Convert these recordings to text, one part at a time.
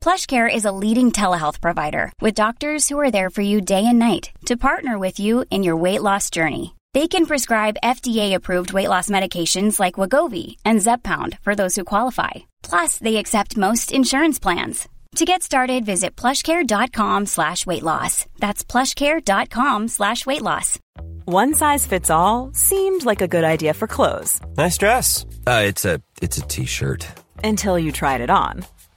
PlushCare is a leading telehealth provider with doctors who are there for you day and night to partner with you in your weight loss journey. They can prescribe FDA-approved weight loss medications like Wegovy and Zepbound for those who qualify. Plus, they accept most insurance plans. To get started, visit plushcare.com slash weight loss. That's plushcare.com slash weight loss. One size fits all seemed like a good idea for clothes. Nice dress. Uh, it's a it's a t-shirt. Until you tried it on.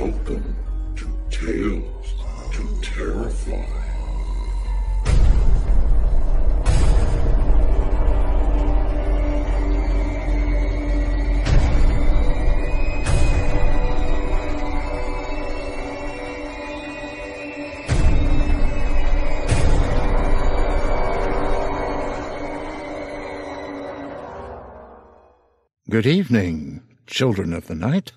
Welcome to Tales to Terrify. Good evening, children of the night.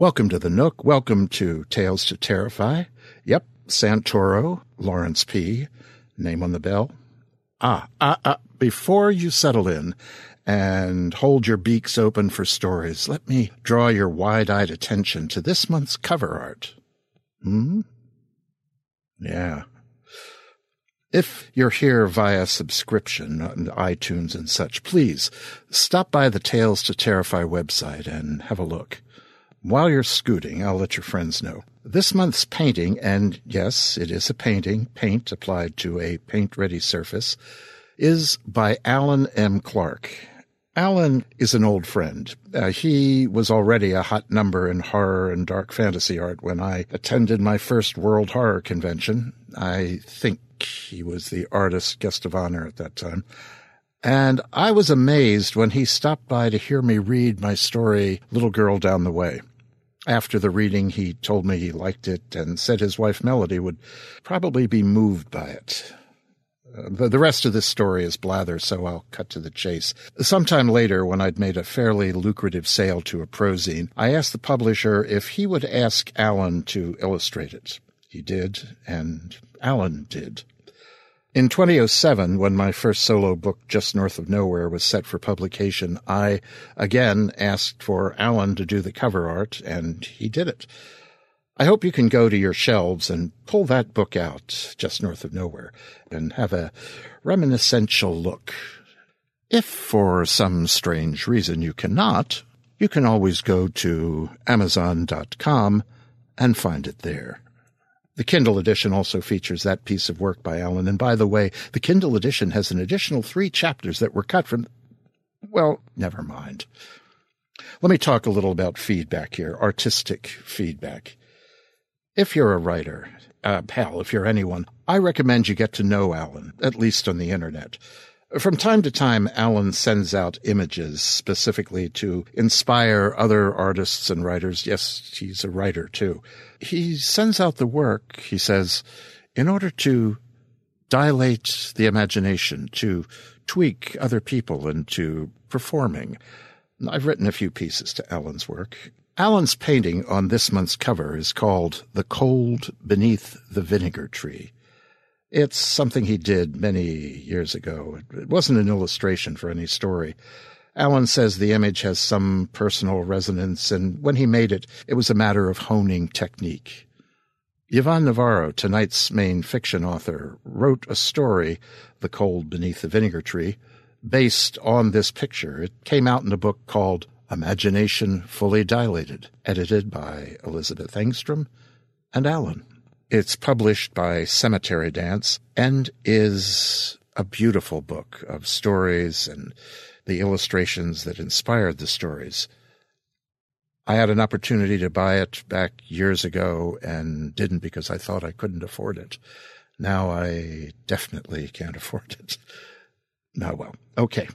Welcome to the Nook. Welcome to Tales to Terrify. Yep, Santoro, Lawrence P. Name on the bell. Ah, ah, ah. Before you settle in and hold your beaks open for stories, let me draw your wide-eyed attention to this month's cover art. Hmm? Yeah. If you're here via subscription on iTunes and such, please stop by the Tales to Terrify website and have a look. While you're scooting, I'll let your friends know. This month's painting, and yes, it is a painting, paint applied to a paint ready surface, is by Alan M. Clark. Alan is an old friend. Uh, he was already a hot number in horror and dark fantasy art when I attended my first World Horror Convention. I think he was the artist guest of honor at that time. And I was amazed when he stopped by to hear me read my story, Little Girl Down the Way. After the reading, he told me he liked it and said his wife Melody would probably be moved by it. Uh, the, the rest of this story is blather, so I'll cut to the chase. Sometime later, when I'd made a fairly lucrative sale to a prozine, I asked the publisher if he would ask Alan to illustrate it. He did, and Alan did. In 2007, when my first solo book, Just North of Nowhere, was set for publication, I again asked for Alan to do the cover art, and he did it. I hope you can go to your shelves and pull that book out, Just North of Nowhere, and have a reminiscential look. If for some strange reason you cannot, you can always go to Amazon.com and find it there. The Kindle edition also features that piece of work by Alan. And by the way, the Kindle edition has an additional three chapters that were cut from, well, never mind. Let me talk a little about feedback here, artistic feedback. If you're a writer, uh, pal, if you're anyone, I recommend you get to know Alan, at least on the internet. From time to time, Alan sends out images specifically to inspire other artists and writers. Yes, he's a writer too. He sends out the work, he says, in order to dilate the imagination, to tweak other people into performing. I've written a few pieces to Alan's work. Alan's painting on this month's cover is called The Cold Beneath the Vinegar Tree. It's something he did many years ago. It wasn't an illustration for any story. Alan says the image has some personal resonance, and when he made it, it was a matter of honing technique. Yvonne Navarro, tonight's main fiction author, wrote a story, The Cold Beneath the Vinegar Tree, based on this picture. It came out in a book called Imagination Fully Dilated, edited by Elizabeth Engstrom and Alan. It's published by Cemetery Dance and is a beautiful book of stories and the illustrations that inspired the stories. I had an opportunity to buy it back years ago and didn't because I thought I couldn't afford it. Now I definitely can't afford it. Oh, well, okay.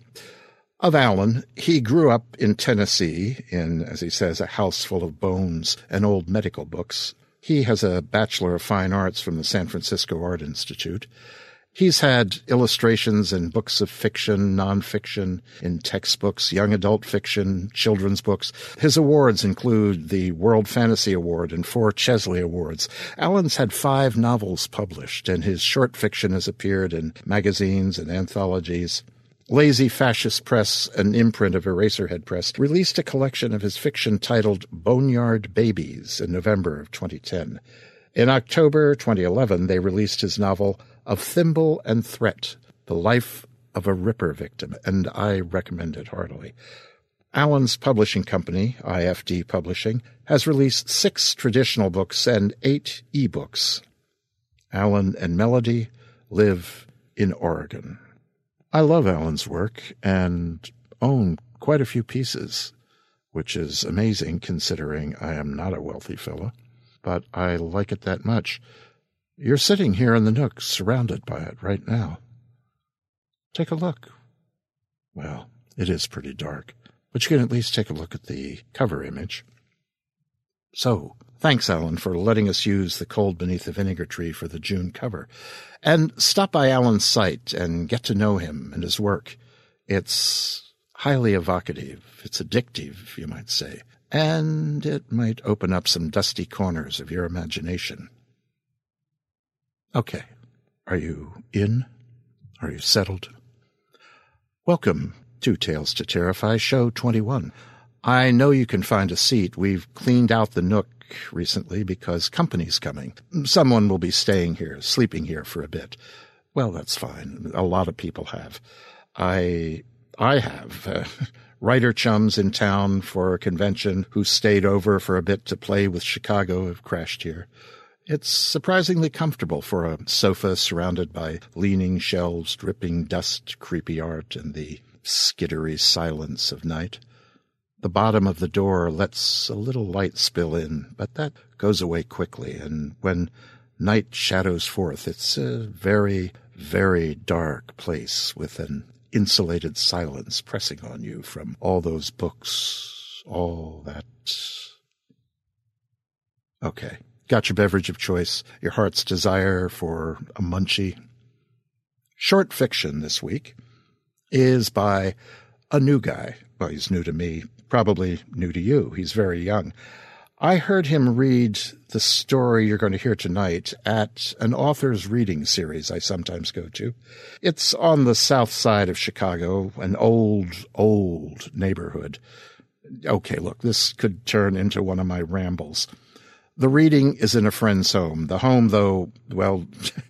Of Alan, he grew up in Tennessee in, as he says, a house full of bones and old medical books. He has a Bachelor of Fine Arts from the San Francisco Art Institute. He's had illustrations in books of fiction, nonfiction, in textbooks, young adult fiction, children's books. His awards include the World Fantasy Award and four Chesley Awards. Alan's had five novels published, and his short fiction has appeared in magazines and anthologies. Lazy Fascist Press, an imprint of Eraserhead Press, released a collection of his fiction titled Boneyard Babies in November of 2010. In October 2011, they released his novel of Thimble and Threat, The Life of a Ripper Victim, and I recommend it heartily. Alan's publishing company, IFD Publishing, has released six traditional books and eight ebooks. Alan and Melody live in Oregon. I love Alan's work and own quite a few pieces, which is amazing considering I am not a wealthy fellow, but I like it that much. You're sitting here in the nook, surrounded by it right now. Take a look. Well, it is pretty dark, but you can at least take a look at the cover image. So, thanks, Alan, for letting us use the cold beneath the vinegar tree for the June cover. And stop by Alan's site and get to know him and his work. It's highly evocative. It's addictive, you might say. And it might open up some dusty corners of your imagination. Okay. Are you in? Are you settled? Welcome to Tales to Terrify, Show 21. I know you can find a seat. We've cleaned out the nook recently because company's coming. Someone will be staying here, sleeping here for a bit. Well, that's fine. A lot of people have. I, I have. Uh, writer chums in town for a convention who stayed over for a bit to play with Chicago have crashed here. It's surprisingly comfortable for a sofa surrounded by leaning shelves, dripping dust, creepy art, and the skittery silence of night. The bottom of the door lets a little light spill in, but that goes away quickly, and when night shadows forth, it's a very, very dark place with an insulated silence pressing on you from all those books, all that. Okay. Got your beverage of choice, your heart's desire for a munchie. Short fiction this week is by a new guy. Well, he's new to me, probably new to you. He's very young. I heard him read the story you're going to hear tonight at an author's reading series I sometimes go to. It's on the south side of Chicago, an old, old neighborhood. Okay, look, this could turn into one of my rambles. The reading is in a friend's home. The home, though, well,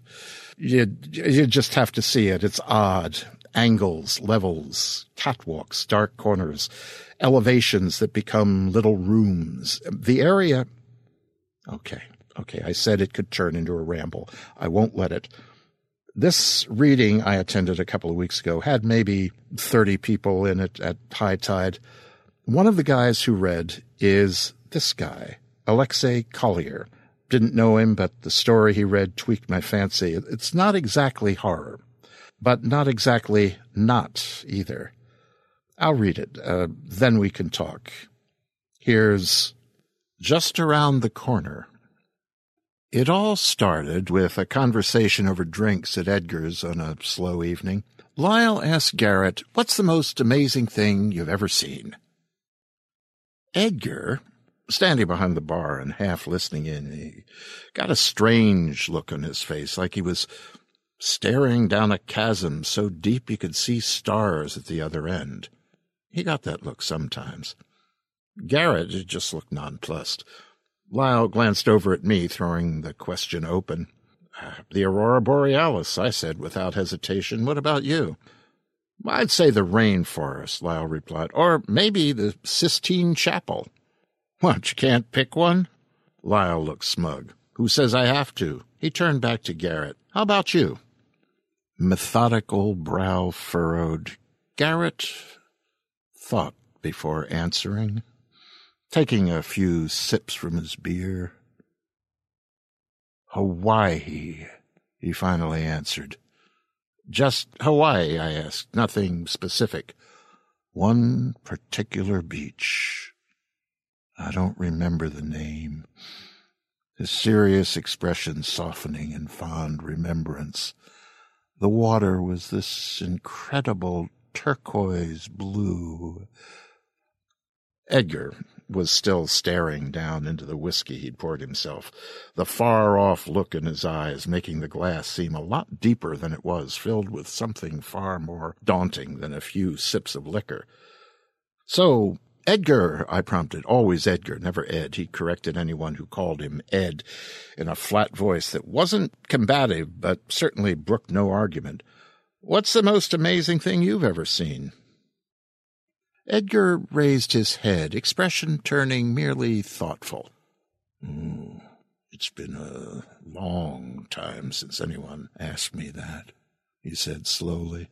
you, you just have to see it. It's odd. Angles, levels, catwalks, dark corners, elevations that become little rooms. The area, okay, okay, I said it could turn into a ramble. I won't let it. This reading I attended a couple of weeks ago had maybe 30 people in it at high tide. One of the guys who read is this guy. Alexei Collier. Didn't know him, but the story he read tweaked my fancy. It's not exactly horror, but not exactly not either. I'll read it, uh, then we can talk. Here's Just Around the Corner. It all started with a conversation over drinks at Edgar's on a slow evening. Lyle asked Garrett, What's the most amazing thing you've ever seen? Edgar, standing behind the bar and half listening in. He got a strange look on his face, like he was staring down a chasm so deep he could see stars at the other end. He got that look sometimes. Garrett just looked nonplussed. Lyle glanced over at me, throwing the question open. Ah, the aurora borealis, I said without hesitation. What about you? I'd say the rainforest, Lyle replied, or maybe the Sistine Chapel. What, you can't pick one? Lyle looked smug. Who says I have to? He turned back to Garrett. How about you? Methodical brow furrowed. Garrett thought before answering, taking a few sips from his beer. Hawaii, he finally answered. Just Hawaii, I asked, nothing specific. One particular beach. I don't remember the name. His serious expression softening in fond remembrance. The water was this incredible turquoise blue. Edgar was still staring down into the whiskey he'd poured himself, the far off look in his eyes making the glass seem a lot deeper than it was, filled with something far more daunting than a few sips of liquor. So, Edgar, I prompted. Always Edgar, never Ed. He corrected anyone who called him Ed in a flat voice that wasn't combative, but certainly brooked no argument. What's the most amazing thing you've ever seen? Edgar raised his head, expression turning merely thoughtful. Mm, it's been a long time since anyone asked me that, he said slowly.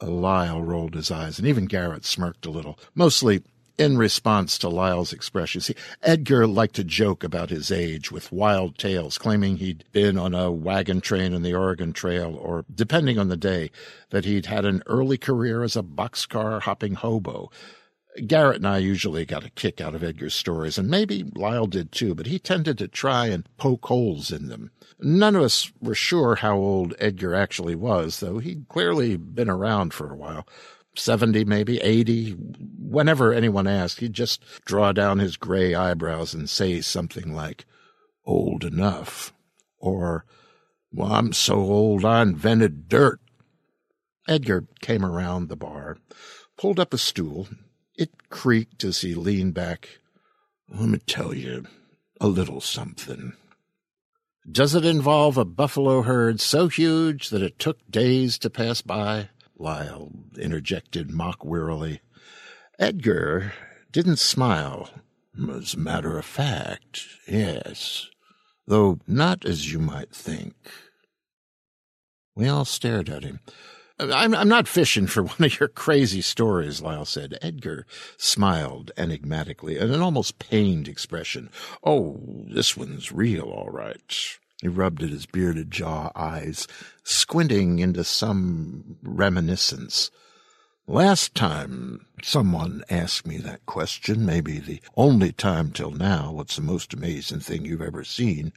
Lyle rolled his eyes, and even Garrett smirked a little, mostly in response to Lyle's expression. See, Edgar liked to joke about his age with wild tales, claiming he'd been on a wagon train in the Oregon Trail, or, depending on the day, that he'd had an early career as a boxcar hopping hobo. Garrett and I usually got a kick out of Edgar's stories, and maybe Lyle did too, but he tended to try and poke holes in them. None of us were sure how old Edgar actually was, though he'd clearly been around for a while. 70, maybe 80. Whenever anyone asked, he'd just draw down his gray eyebrows and say something like, old enough. Or, well, I'm so old I invented dirt. Edgar came around the bar, pulled up a stool. It creaked as he leaned back. Let me tell you a little something. Does it involve a buffalo herd so huge that it took days to pass by? Lyle interjected mock wearily. Edgar didn't smile. As a matter of fact, yes, though not as you might think. We all stared at him. I'm, I'm not fishing for one of your crazy stories, Lyle said. Edgar smiled enigmatically, and an almost pained expression. Oh, this one's real, all right. He rubbed at his bearded jaw eyes, squinting into some reminiscence. Last time someone asked me that question, maybe the only time till now, what's the most amazing thing you've ever seen?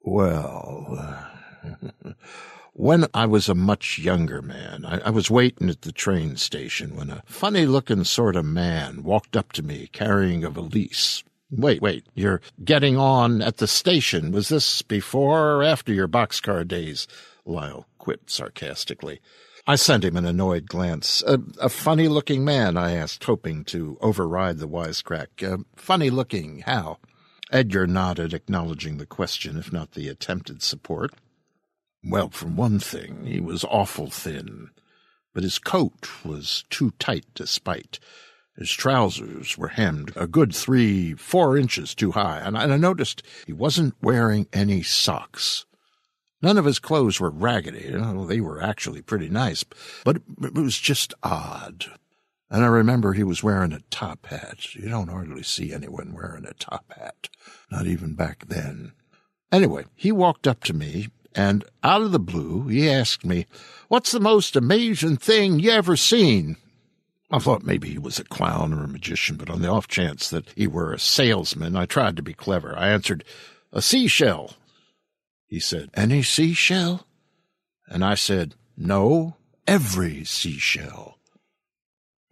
Well, when I was a much younger man, I, I was waiting at the train station when a funny looking sort of man walked up to me carrying a valise. Wait, wait, you're getting on at the station. Was this before or after your boxcar days? Lyle quipped sarcastically. I sent him an annoyed glance. A, a funny looking man, I asked, hoping to override the wisecrack. Uh, funny looking, how? Edgar nodded, acknowledging the question, if not the attempted support. Well, for one thing, he was awful thin, but his coat was too tight to. His trousers were hemmed a good three, four inches too high, and I noticed he wasn't wearing any socks. None of his clothes were raggedy. You know, they were actually pretty nice, but it was just odd. And I remember he was wearing a top hat. You don't hardly see anyone wearing a top hat, not even back then. Anyway, he walked up to me and out of the blue, he asked me, What's the most amazing thing you ever seen? I thought maybe he was a clown or a magician, but on the off chance that he were a salesman, I tried to be clever. I answered, A seashell. He said, Any seashell? And I said, No, every seashell.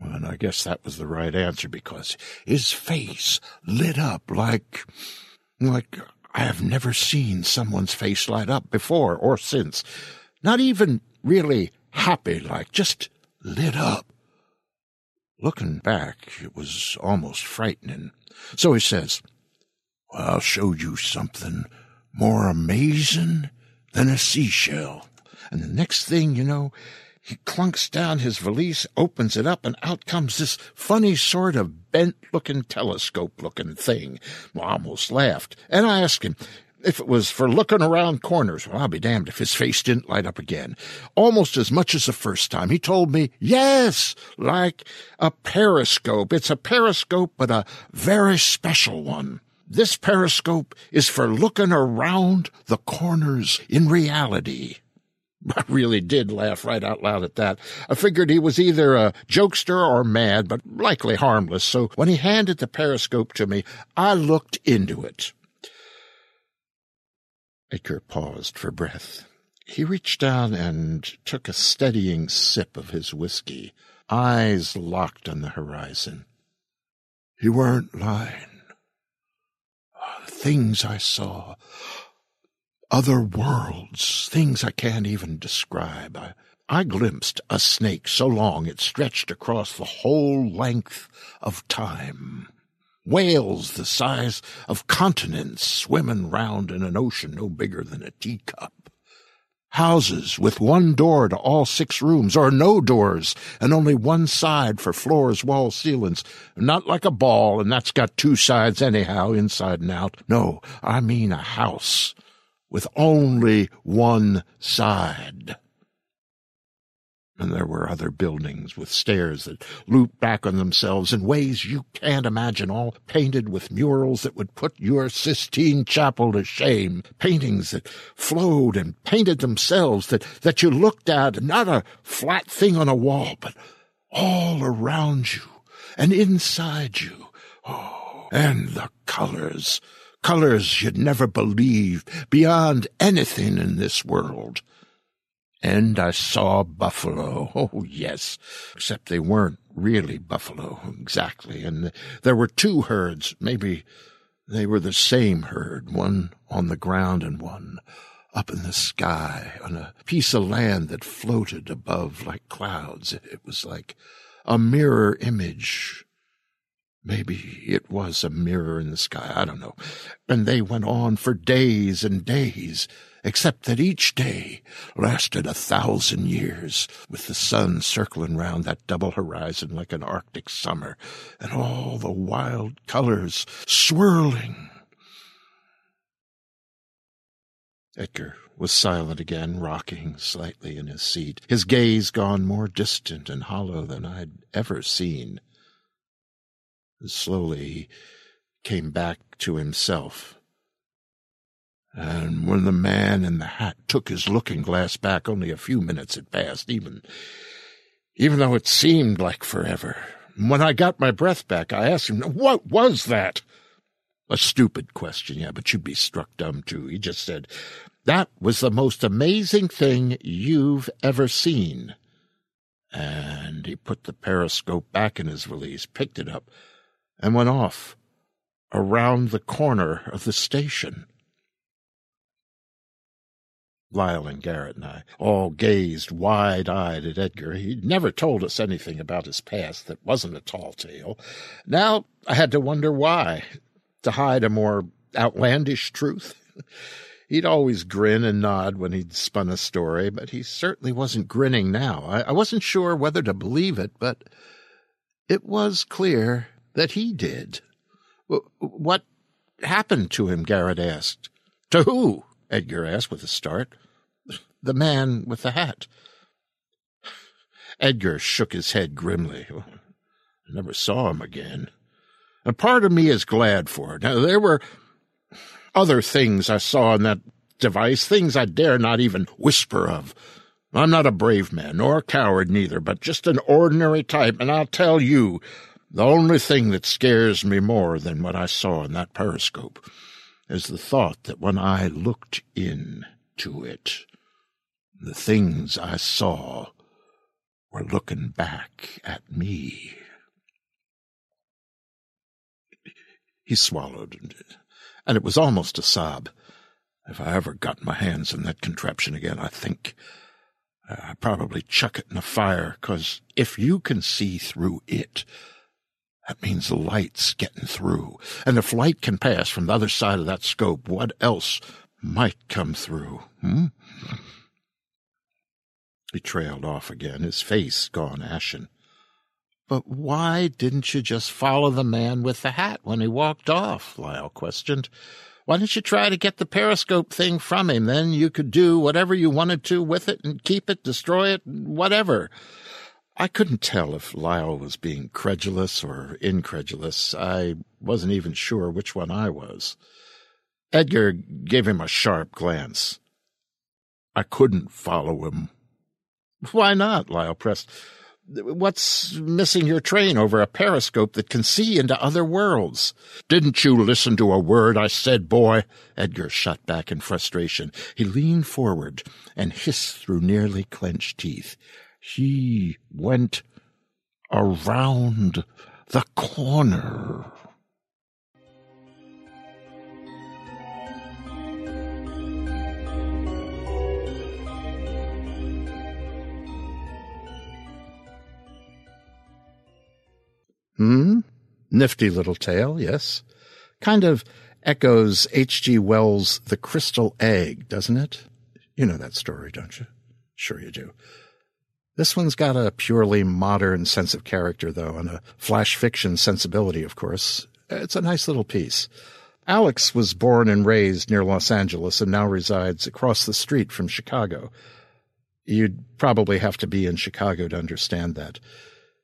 And I guess that was the right answer because his face lit up like, like I have never seen someone's face light up before or since. Not even really happy like, just lit up. Looking back, it was almost frightening. So he says, well, I'll show you something more amazing than a seashell. And the next thing you know, He clunks down his valise, opens it up, and out comes this funny sort of bent looking telescope looking thing. I almost laughed. And I asked him, if it was for looking around corners, well, I'll be damned if his face didn't light up again. Almost as much as the first time. He told me, yes, like a periscope. It's a periscope, but a very special one. This periscope is for looking around the corners in reality. I really did laugh right out loud at that. I figured he was either a jokester or mad, but likely harmless, so when he handed the periscope to me, I looked into it. Edgar paused for breath. He reached down and took a steadying sip of his whiskey, eyes locked on the horizon. You weren't lying. Ah, the things I saw, other worlds, things I can't even describe. I, I glimpsed a snake so long it stretched across the whole length of time. Whales the size of continents swimming round in an ocean no bigger than a teacup. Houses with one door to all six rooms, or no doors, and only one side for floors, walls, ceilings. Not like a ball, and that's got two sides anyhow, inside and out. No, I mean a house with only one side. And there were other buildings with stairs that looped back on themselves in ways you can't imagine, all painted with murals that would put your Sistine Chapel to shame. Paintings that flowed and painted themselves, that, that you looked at, not a flat thing on a wall, but all around you and inside you. Oh, and the colors, colors you'd never believe beyond anything in this world. And I saw buffalo. Oh, yes. Except they weren't really buffalo exactly. And there were two herds. Maybe they were the same herd, one on the ground and one up in the sky on a piece of land that floated above like clouds. It was like a mirror image. Maybe it was a mirror in the sky. I don't know. And they went on for days and days except that each day lasted a thousand years, with the sun circling round that double horizon like an Arctic summer, and all the wild colors swirling. Edgar was silent again, rocking slightly in his seat, his gaze gone more distant and hollow than I'd ever seen. Slowly he came back to himself and when the man in the hat took his looking glass back, only a few minutes had passed, even, even though it seemed like forever. When I got my breath back, I asked him, What was that? A stupid question, yeah, but you'd be struck dumb too. He just said, That was the most amazing thing you've ever seen. And he put the periscope back in his valise, picked it up, and went off around the corner of the station. Lyle and Garrett and I all gazed wide eyed at Edgar. He'd never told us anything about his past that wasn't a tall tale. Now I had to wonder why, to hide a more outlandish truth. He'd always grin and nod when he'd spun a story, but he certainly wasn't grinning now. I, I wasn't sure whether to believe it, but it was clear that he did. What happened to him? Garrett asked. To who? Edgar asked with a start the man with the hat. Edgar shook his head grimly. I never saw him again. And part of me is glad for it. Now, there were other things I saw in that device, things I dare not even whisper of. I'm not a brave man, nor a coward neither, but just an ordinary type, and I'll tell you, the only thing that scares me more than what I saw in that periscope is the thought that when I looked into it, the things I saw were looking back at me. He swallowed, and it was almost a sob. If I ever got my hands on that contraption again, I think I'd probably chuck it in the fire, because if you can see through it, that means the light's getting through. And if light can pass from the other side of that scope, what else might come through? Hmm? He trailed off again, his face gone ashen. But why didn't you just follow the man with the hat when he walked off? Lyle questioned. Why didn't you try to get the periscope thing from him? Then you could do whatever you wanted to with it and keep it, destroy it, whatever. I couldn't tell if Lyle was being credulous or incredulous. I wasn't even sure which one I was. Edgar gave him a sharp glance. I couldn't follow him. Why not? Lyle pressed. What's missing your train over a periscope that can see into other worlds? Didn't you listen to a word I said, boy? Edgar shot back in frustration. He leaned forward and hissed through nearly clenched teeth. He went around the corner. Hmm? Nifty little tale, yes. Kind of echoes H.G. Wells' The Crystal Egg, doesn't it? You know that story, don't you? Sure you do. This one's got a purely modern sense of character, though, and a flash fiction sensibility, of course. It's a nice little piece. Alex was born and raised near Los Angeles and now resides across the street from Chicago. You'd probably have to be in Chicago to understand that.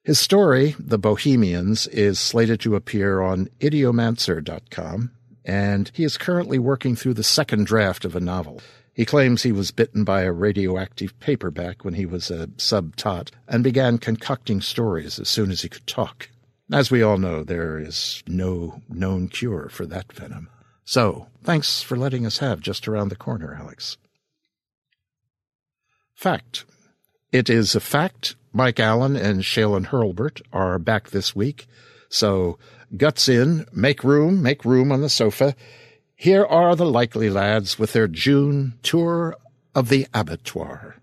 His story, The Bohemians, is slated to appear on ideomancer.com, and he is currently working through the second draft of a novel. He claims he was bitten by a radioactive paperback when he was a sub-tot and began concocting stories as soon as he could talk. As we all know, there is no known cure for that venom. So, thanks for letting us have just around the corner, Alex. Fact. It is a fact Mike Allen and Shalon Hurlbert are back this week. So guts in, make room, make room on the sofa. Here are the likely lads with their June tour of the abattoir.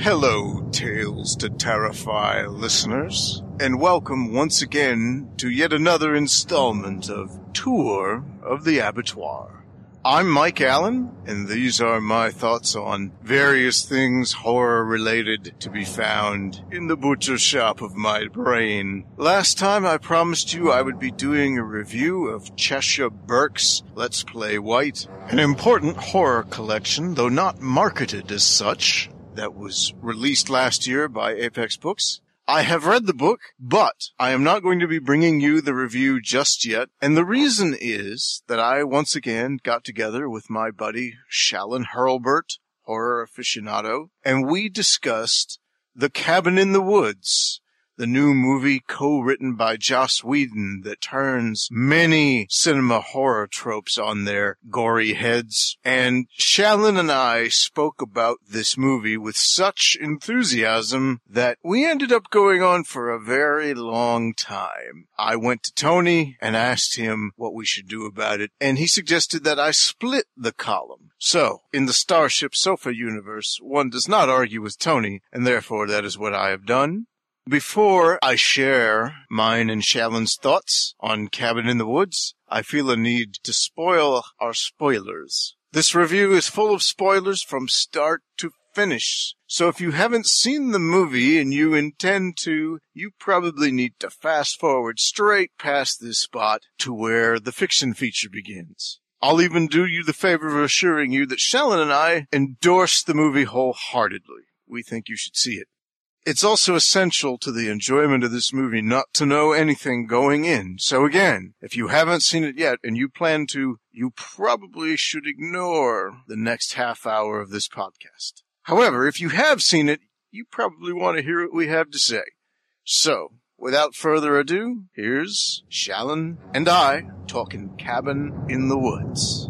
Hello, Tales to Terrify listeners, and welcome once again to yet another installment of Tour of the Abattoir. I'm Mike Allen, and these are my thoughts on various things horror related to be found in the butcher shop of my brain. Last time I promised you I would be doing a review of Chesya Burke's Let's Play White, an important horror collection, though not marketed as such that was released last year by Apex Books. I have read the book, but I am not going to be bringing you the review just yet. And the reason is that I once again got together with my buddy Shalon Hurlbert, horror aficionado, and we discussed The Cabin in the Woods, the new movie co-written by Joss Whedon that turns many cinema horror tropes on their gory heads. And Shalon and I spoke about this movie with such enthusiasm that we ended up going on for a very long time. I went to Tony and asked him what we should do about it, and he suggested that I split the column. So, in the Starship Sofa universe, one does not argue with Tony, and therefore that is what I have done. Before I share mine and Shalon's thoughts on Cabin in the Woods, I feel a need to spoil our spoilers. This review is full of spoilers from start to finish. So if you haven't seen the movie and you intend to, you probably need to fast forward straight past this spot to where the fiction feature begins. I'll even do you the favor of assuring you that Shalon and I endorse the movie wholeheartedly. We think you should see it. It's also essential to the enjoyment of this movie not to know anything going in. So again, if you haven't seen it yet and you plan to, you probably should ignore the next half hour of this podcast. However, if you have seen it, you probably want to hear what we have to say. So, without further ado, here's Shalon and I talking Cabin in the Woods.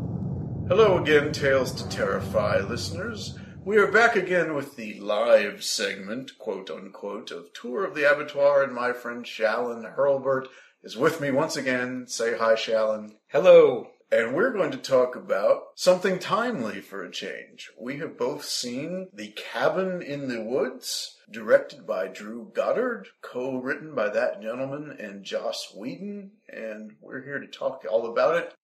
Hello again, Tales to Terrify listeners. We are back again with the live segment, quote unquote, of Tour of the Abattoir, and my friend Shalon Hurlbert is with me once again. Say hi, Shalon. Hello. and we're going to talk about something timely for a change. We have both seen The Cabin in the Woods, directed by Drew Goddard, co-written by that gentleman and Joss Whedon, and we're here to talk all about it.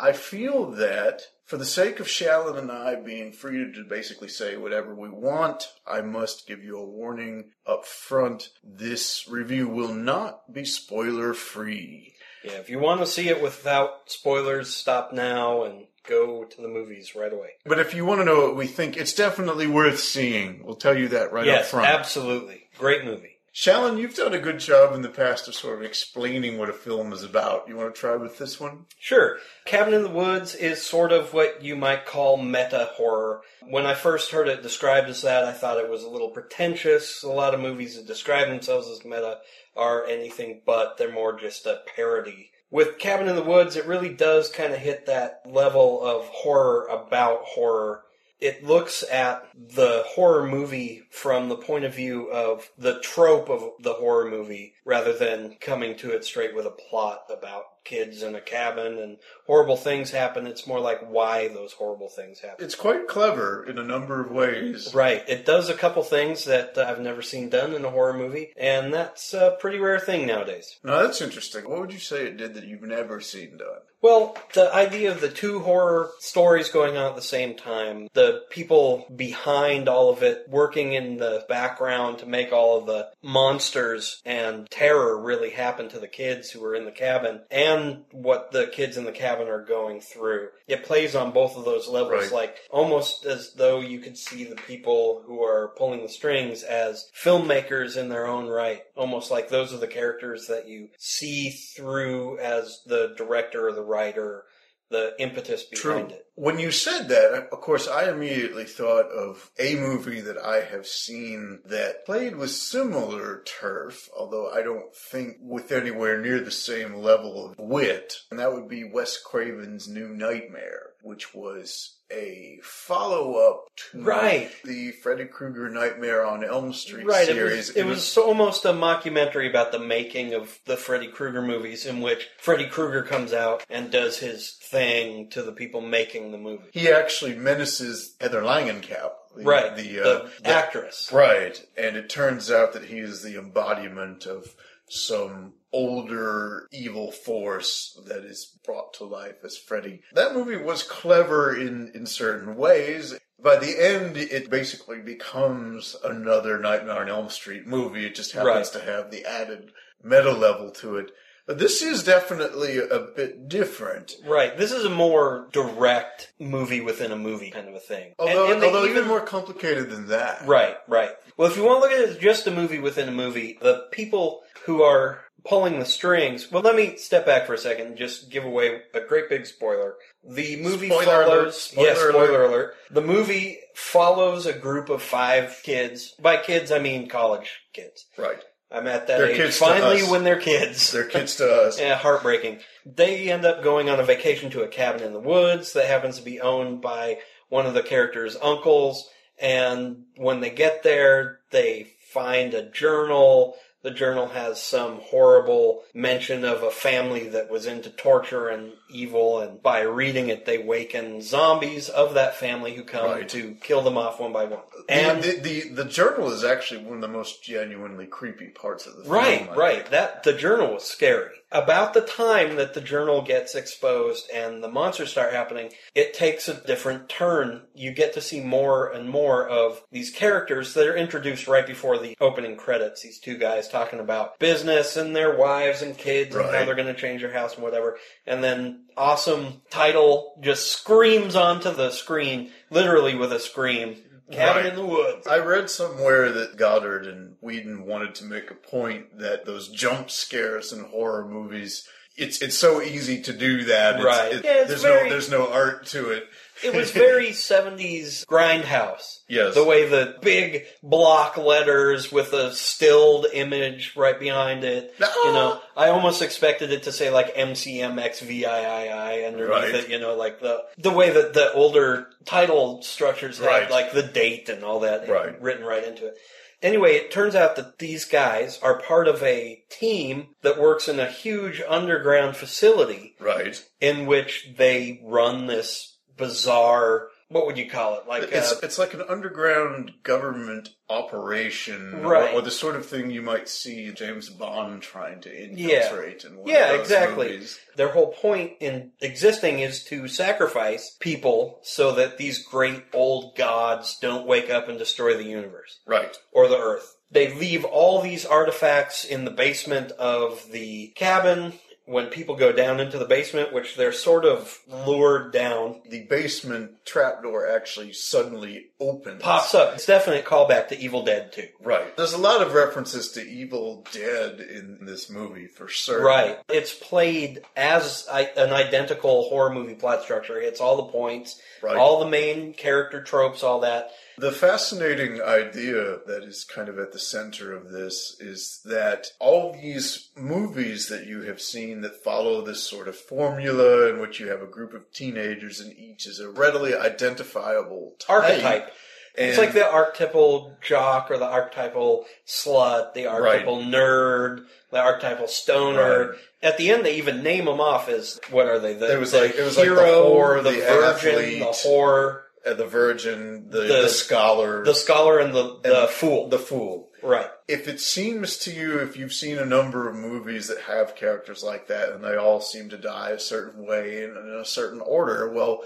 I feel that for the sake of Shalon and I being free to basically say whatever we want, I must give you a warning up front. This review will not be spoiler free. Yeah, if you want to see it without spoilers, stop now and go to the movies right away. But if you want to know what we think, it's definitely worth seeing. We'll tell you that right up yes, front. absolutely. Great movie. Shalon, you've done a good job in the past of sort of explaining what a film is about. You want to try with this one? Sure. Cabin in the Woods is sort of what you might call meta horror. When I first heard it described as that, I thought it was a little pretentious. A lot of movies that describe themselves as meta are anything but. They're more just a parody. With Cabin in the Woods, it really does kind of hit that level of horror about horror it looks at the horror movie from the point of view of the trope of the horror movie rather than coming to it straight with a plot about kids in a cabin and horrible things happen. It's more like why those horrible things happen. It's quite clever in a number of ways. Right. It does a couple things that uh, I've never seen done in a horror movie, and that's a pretty rare thing nowadays. Now that's interesting. What would you say it did that you've never seen done? Well, the idea of the two horror stories going on at the same time, the people behind all of it working in the background to make all of the monsters and terror really happen to the kids who are in the cabin, and what the kids in the cabin are going through. It plays on both of those levels, Right. like almost as though you could see the people who are pulling the strings as filmmakers in their own right. Almost like those are the characters that you see through as the director or the writer, the impetus behind it. When you said that, of course, I immediately thought of a movie that I have seen that played with similar turf, although I don't think with anywhere near the same level of wit, and that would be Wes Craven's New Nightmare, which was a follow-up to Right. the Freddy Krueger Nightmare on Elm Street Right, it series. was, it was almost a mockumentary about the making of the Freddy Krueger movies, in which Freddy Krueger comes out and does his thing to the people making the movie. he actually menaces Heather Langenkamp. The, Right, the, the, uh, the- actress. Right, and it turns out that he is the embodiment of some older evil force that is brought to life as Freddy. That movie was clever in, in certain ways. By the end, it basically becomes another Nightmare on Elm Street movie. It just happens Right. to have the added meta level to it. This is definitely a bit different. Right, this is a more direct movie within a movie kind of a thing. Although, and they although even more complicated than that. Right, right. Well, if you want to look at it as just a movie within a movie, the people who are pulling the strings. Well, let me step back for a second and just give away a great big spoiler. The movie Spoiler follows. alert, yes, spoiler alert. alert. The movie follows a group of five kids. By kids, I mean college kids. Right. I'm at that They're age kids to finally us. when they're kids. They're kids to us. Yeah, heartbreaking. They end up going on a vacation to a cabin in the woods that happens to be owned by one of the characters' uncles. And when they get there, they find a journal. The journal has some horrible mention of a family that was into torture and evil, and by reading it, they waken zombies of that family who come Right. to kill them off one by one. And And the, the the journal is actually one of the most genuinely creepy parts of the film. Right, right. That the journal was scary. About the time that the journal gets exposed and the monsters start happening, it takes a different turn. You get to see more and more of these characters that are introduced right before the opening credits. These two guys talking about business and their wives and kids and how they're going to change their house and whatever. And then awesome title just screams onto the screen, literally with a scream. Cabin Right. in the woods. I read somewhere that Goddard and Whedon wanted to make a point that those jump scares in horror movies. It's it's so easy to do that. It's- Right. it- Yeah, it's there's very- no there's no art to it. It was very 70s grindhouse. Yes. The way the big block letters with a stilled image right behind it. You know, I almost expected it to say like MCMXVIII underneath Right. it, you know, like the the way that the older title structures had Right. like the date and all that Right. written right into it. Anyway, it turns out that these guys are part of a team that works in a huge underground facility Right. in which they run this bizarre what would you call it? Like It's uh, it's like an underground government operation, or- Right. Or, the sort of thing you might see James Bond trying to Yeah. infiltrate. in yeah, of those exactly. movies. Their whole point in existing is to sacrifice people so that these great old gods don't wake up and destroy the universe Right. or the earth. They leave all these artifacts in the basement of the cabin. When people go down into the basement, which they're sort of lured down, The basement trapdoor actually suddenly opens. pops up. It's definite callback to Evil Dead 2. Right. There's a lot of references to Evil Dead in this movie for sure. Right. It's played as an identical horror movie plot structure. It's all the points, Right. all the main character tropes, all that. The fascinating idea that is kind of at the center of this is that all these movies that you have seen that follow this sort of formula in which you have a group of teenagers and each is a readily identifiable type. Archetype. it's like the archetypal jock or the archetypal slut, the archetypal nerd, the archetypal stoner. Right. At the end, they even name them off as what are they? The, It was the like- it was like the hero, whore, the, the virgin, athlete. the whore, Uh, the virgin, the, The- the, scholar, the scholar, and the, the and fool. The fool. right. if it seems to you, if you've seen a number of movies that have characters like that and they all seem to die a certain way and in a certain order, well,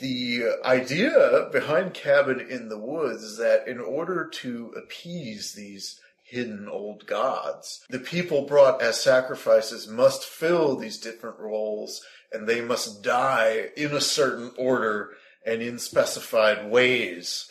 the idea behind Cabin in the Woods is that in order to appease these hidden old gods, the people brought as sacrifices must fill these different roles and they must die in a certain order and in specified ways.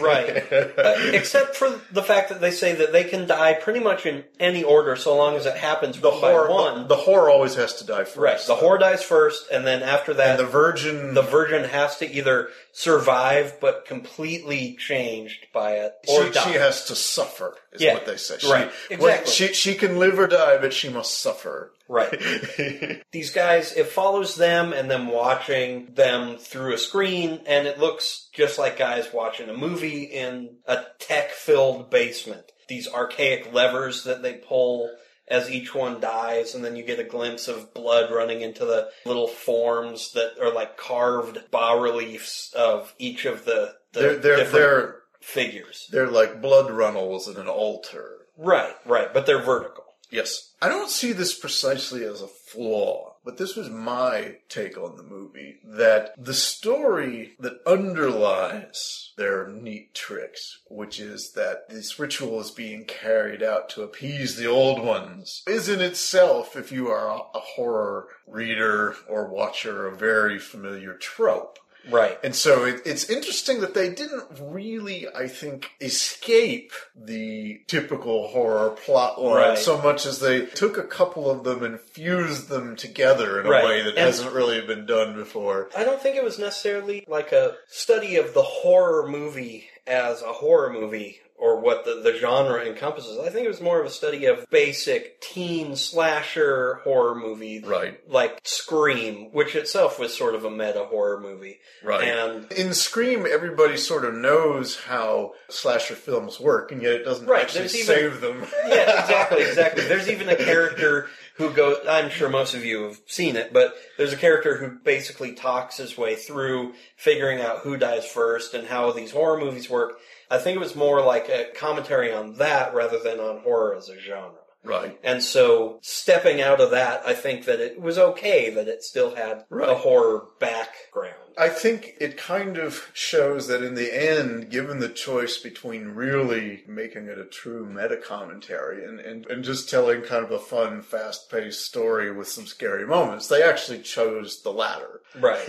Right. Uh, except for the fact that they say that they can die pretty much in any order so long as it happens the one by whore, one. the, the whore always has to die first. right. The whore dies first, and then after that, and the virgin, the virgin has to either survive but completely changed by it, or she, die. she has to suffer. Is Yeah, what they say. She, right, well, exactly. She she can live or die, but she must suffer. Right. These guys, it follows them and them watching them through a screen, and it looks just like guys watching a movie in a tech filled basement. These archaic levers that they pull as each one dies, and then you get a glimpse of blood running into the little forms that are like carved bas reliefs of each of the, the They're they're different they're figures. they're like blood runnels in an altar. Right, right, but they're vertical. Yes. I don't see this precisely as a flaw, but this was my take on the movie that the story that underlies their neat tricks, which is that this ritual is being carried out to appease the old ones, is in itself, if you are a, horror reader or watcher, a very familiar trope. Right. And so it, it's interesting that they didn't really, I think, escape the typical horror plot line Right. so much as they took a couple of them and fused them together in a Right. way that And- hasn't really been done before. I don't think it was necessarily like a study of the horror movie as a horror movie or what the, the genre encompasses. I think it was more of a study of basic teen slasher horror movie. Right. Like Scream, which itself was sort of a meta horror movie. Right. And In Scream, everybody sort of knows how slasher films work, and yet it doesn't Right, actually there's even- save them. yeah, exactly, exactly. There's even a character who goes. I'm sure most of you have seen it, but there's a character who basically talks his way through figuring out who dies first and how these horror movies work. I think it was more like a commentary on that rather than on horror as a genre. right. And so, stepping out of that, I think that it was okay that it still had a horror background. I think it kind of shows that in the end, given the choice between really making it a true meta commentary and, and, and just telling kind of a fun, fast paced story with some scary moments, they actually chose the latter. Right.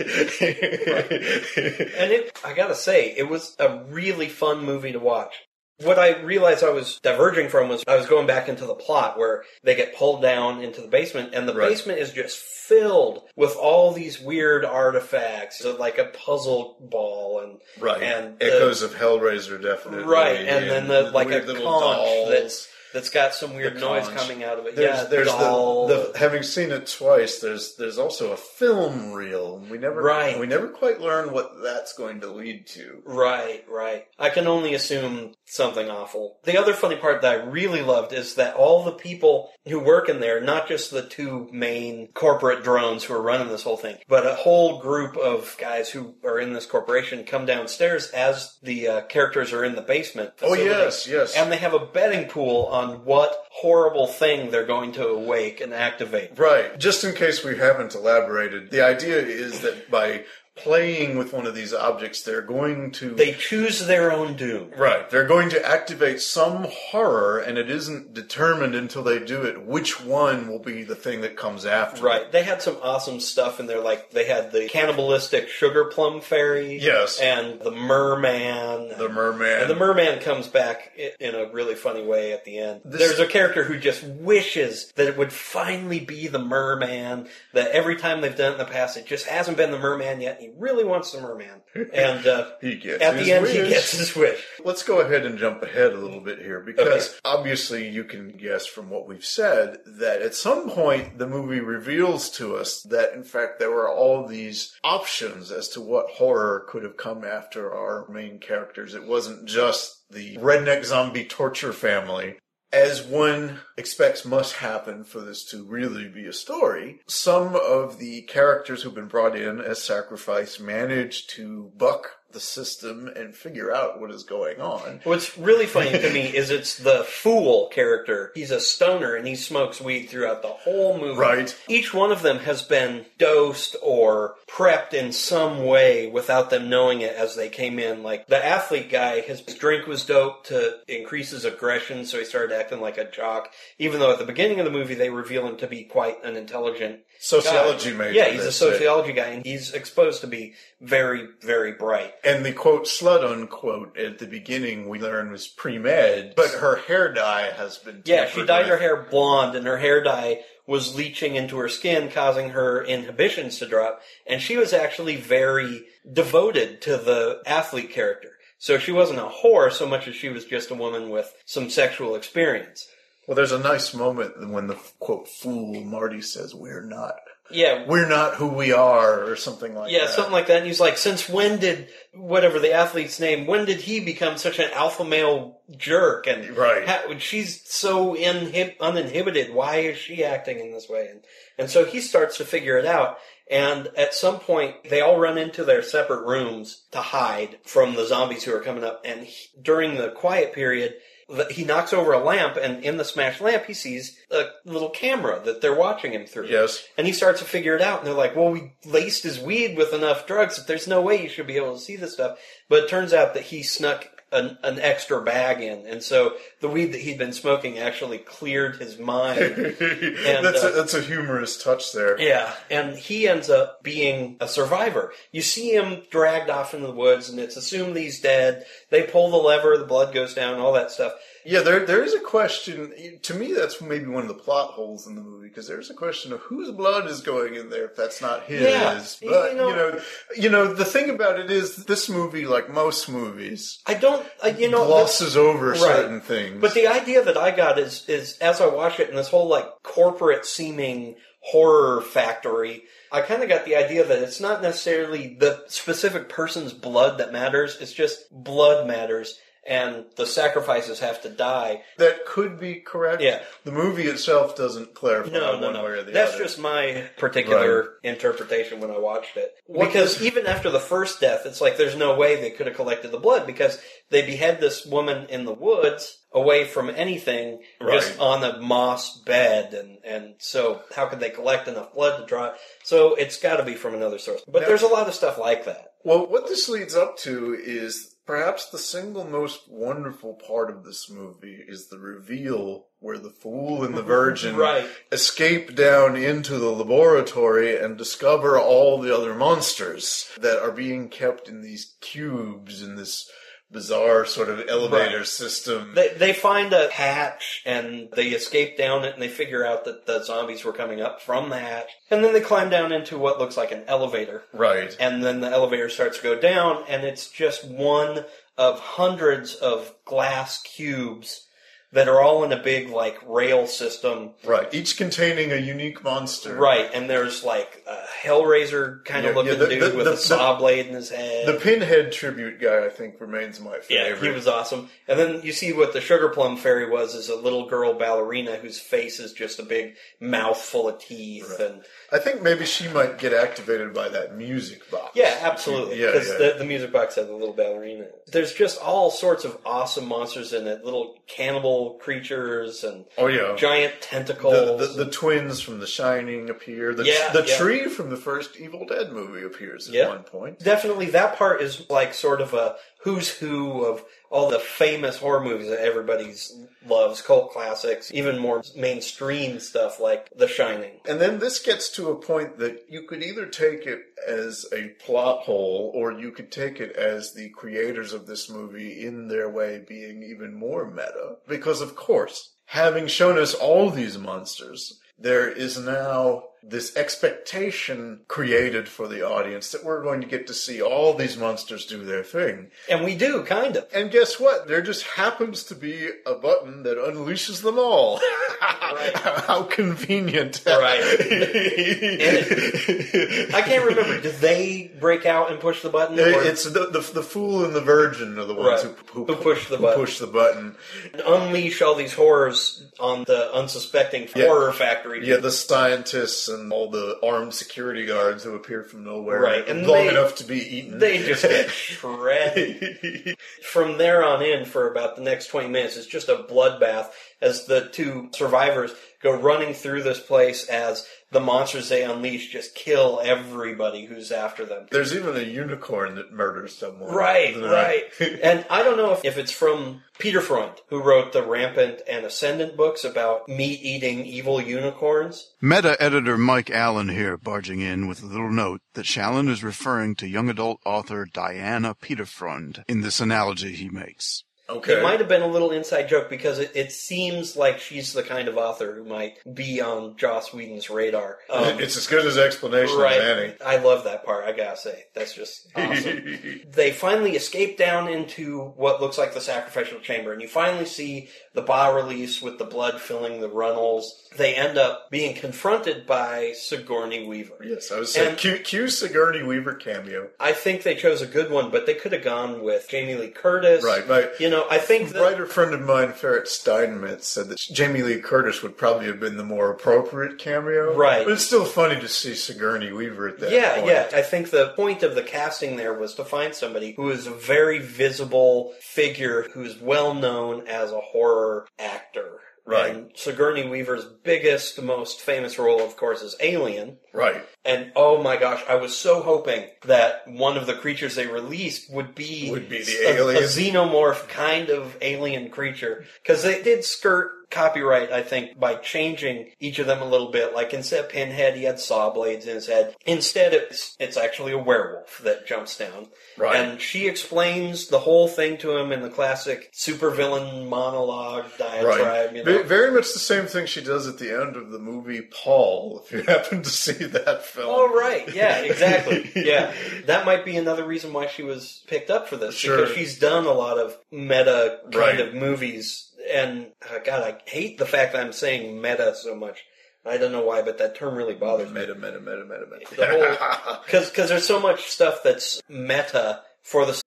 And it, I gotta say, it was a really fun movie to watch. What I realized I was diverging from was I was going back into the plot where they get pulled down into the basement, and the Right. basement is just filled with all these weird artifacts, so like a puzzle ball and right and the- echoes of Hellraiser, definitely. right, and then the like a conch dolls. that's that's got some weird noise coming out of it. There's, yeah, there's the, the having seen it twice. There's there's also a film reel. We never Right. we never quite learn what that's going to lead to. Right, right. I can only assume something awful. The other funny part that I really loved is that all the people who work in there, not just the two main corporate drones who are running this whole thing, but a whole group of guys who are in this corporation come downstairs as the uh, characters are in the basement. Oh, yes, yes. And they have a betting pool on what horrible thing they're going to awake and activate. Right. Just in case we haven't elaborated, the idea is that by playing with one of these objects, they're going to They choose their own doom. Right. They're going to activate some horror, and it isn't determined until they do it which one will be the thing that comes after. Right. They had some awesome stuff in there. Like they had the cannibalistic sugar plum fairy. Yes. And the merman. The merman. And the merman comes back in a really funny way at the end. This- There's a character who just wishes that it would finally be the merman. That every time they've done it in the past, it just hasn't been the merman yet. He really wants the merman. And uh, He gets at the end, he gets his wish. Let's go ahead and jump ahead a little bit here because Okay. obviously you can guess from what we've said that at some point the movie reveals to us that in fact there were all these options as to what horror could have come after our main characters. It wasn't just the redneck zombie torture family. As one expects must happen for this to really be a story, some of the characters who've been brought in as sacrifice manage to buck the system and figure out what is going on. What's really funny to me is it's the fool character. He's a stoner and he smokes weed throughout the whole movie. Right. Each one of them has been dosed or prepped in some way without them knowing it as they came in. Like the athlete guy, his drink was dope to increase his aggression, so he started acting like a jock. Even though at the beginning of the movie they reveal him to be quite an intelligent Sociology guy. major, Yeah, he's a sociology guy, and he's exposed to be very, very bright. And the quote slut unquote at the beginning we learn was pre med, but her hair dye has been Yeah, she dyed her hair blonde, and her hair dye was leaching into her skin, causing her inhibitions to drop. And she was actually very devoted to the athlete character. So she wasn't a whore so much as she was just a woman with some sexual experience. Well, there's a nice moment when the quote fool Marty says, "We're not, Yeah, we're not who we are," or something like yeah, that. something like that. And he's like, since when did whatever the athlete's name? When did he become such an alpha male jerk? And Right. ha- she's so inhib- uninhibited. Why is she acting in this way? And and so he starts to figure it out. And at some point, they all run into their separate rooms to hide from the zombies who are coming up. And he, during the quiet period. The- He knocks over a lamp, and in the smashed lamp, he sees a little camera that they're watching him through. Yes. And he starts to figure it out, and they're like, well, we laced his weed with enough drugs that there's no way you should be able to see this stuff. But it turns out that he snuck an, an extra bag in, and so the weed that he'd been smoking actually cleared his mind. And, that's uh, a, that's a humorous touch there. yeah, and he ends up being a survivor. You see him dragged off into the woods, and it's assumed he's dead. They pull the lever, the blood goes down, all that stuff. Yeah, there there is a question. To me, that's maybe one of the plot holes in the movie because there's a question of whose blood is going in there if that's not his. Yeah, but you know- you know, you know, the thing about it is, this movie, like most movies, I don't, uh, you know, glosses over Right. certain things. But the idea that I got is is as I watch it in this whole like corporate seeming horror factory, I kind of got the idea that it's not necessarily the specific person's blood that matters. It's just blood matters, and the sacrifices have to die. that could be correct. Yeah. the movie itself doesn't clarify No, no, one no. way or the That's other. just my particular interpretation when I watched it. What because even after the first death, it's like there's no way they could have collected the blood because they behead this woman in the woods away from anything, just on a moss bed, and and so how could they collect enough blood to draw? So it's got to be from another source. But Now- there's a lot of stuff like that. Well, what this leads up to is perhaps the single most wonderful part of this movie is the reveal where the fool and the virgin Right. escape down into the laboratory and discover all the other monsters that are being kept in these cubes in this bizarre sort of elevator Right. system. They, they find a hatch and they escape down it and they figure out that the zombies were coming up from the hatch. And then they climb down into what looks like an elevator. right. And then the elevator starts to go down and it's just one of hundreds of glass cubes that are all in a big like rail system. Right. Each containing a unique monster. Right. And there's like a Hellraiser kind of Yeah, looking yeah, the- dude the- with the- a saw blade in his head. The Pinhead tribute guy, I think, remains my favorite. Yeah, he was awesome. And then you see what the Sugar Plum Fairy was is a little girl ballerina whose face is just a big mouth full of teeth and I think maybe she might get activated by that music box. yeah, absolutely. Yeah, Because yeah. the, the music box has a little ballerina. There's just all sorts of awesome monsters in it. Little cannibal creatures and Oh yeah. giant The, tentacles. the, the twins from The Shining appear. The, Yeah, the yeah. tree from the first Evil Dead movie appears at Yeah. one point. Definitely, that part is like sort of a who's who of all the famous horror movies that everybody's loves, cult classics, even more mainstream stuff like The Shining. And then this gets to a point that you could either take it as a plot hole or you could take it as the creators of this movie in their way being even more meta. Because of course, having shown us all these monsters, there is now this expectation created for the audience that we're going to get to see all these monsters do their thing. And we do, kind of. And guess what? There just happens to be a button that unleashes them all. How convenient. Right. I can't remember. Did they break out and push the button? or- It's the, the the fool and the virgin are the ones Right. who, Who push the who button. push the button. And unleash all these horrors on the unsuspecting Yeah. horror factory. Yeah, the scientists and all the armed security guards who appear from nowhere, Right, and long they- enough to be eaten. They just get shredded. From there on in, for about the next 20 minutes, it's just a bloodbath as the two survivors go running through this place as the monsters they unleash just kill everybody who's after them. There's even a unicorn that murders someone. Right, right. and I don't know if, if it's from Peterfreund, who wrote the Rampant and Ascendant books about meat eating evil unicorns. Meta editor Mike Allen here, barging in with a little note that Shalon is referring to young adult author Diana Peterfreund in this analogy he makes. Okay. It might have been a little inside joke because it, it seems like she's the kind of author who might be on Joss Whedon's radar. Um, it's as good as explanation right. any. I love that part. I gotta say, that's just awesome. they finally escape down into what looks like the sacrificial chamber, and you finally see the bas reliefs with the blood filling the runnels. They end up being confronted by Sigourney Weaver. Yes, I was saying, cue Sigourney Weaver cameo. I think they chose a good one, but they could have gone with Jamie Lee Curtis. Right, right. You know, I think A writer friend of mine, Ferrett Steinmetz, said that Jamie Lee Curtis would probably have been the more appropriate cameo. Right. But it's still funny to see Sigourney Weaver at that Yeah, point. yeah. I think the point of the casting there was to find somebody who is a very visible figure who's well known as a horror actor. Right. And Sigourney Weaver's biggest, most famous role, of course, is Alien. Right. And oh my gosh, I was so hoping that one of the creatures they released would be Would be the a, alien. a xenomorph kind of alien creature because they did skirt copyright, I think, by changing each of them a little bit. Like instead of Pinhead, he had saw blades in his head. Instead, it's it's actually a werewolf that jumps down. Right. And she explains the whole thing to him in the classic supervillain monologue diatribe. Right. You Ve- know? Very much the same thing she does at the end of the movie Paul, if you happen to see that film. Oh right, yeah, exactly. yeah, that might be another reason why she was picked up for this Sure. because she's done a lot of meta kind Right. of movies. And uh, God, I hate the fact that I'm saying meta so much. I don't know why, but that term really bothers me. Meta, meta, meta, meta, meta. Because because there's so much stuff that's meta for the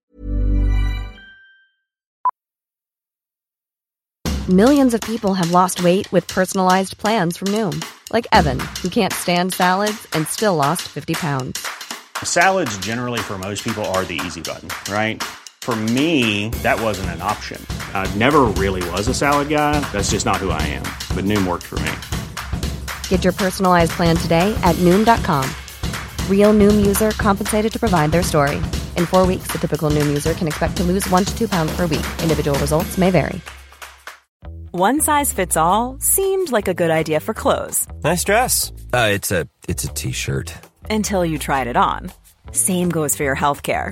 Millions of people have lost weight with personalized plans from Noom, like Evan, who can't stand salads and still lost 50 pounds. Salads, generally, for most people, are the easy button, right? For me, that wasn't an option. I never really was a salad guy. That's just not who I am. But Noom worked for me. Get your personalized plan today at Noom.com. Real Noom user compensated to provide their story. In four weeks, the typical Noom user can expect to lose one to two pounds per week. Individual results may vary. One size fits all seemed like a good idea for clothes Nice dress. Uh, it's a it's a t-shirt. until you tried it on. Same goes for your healthcare.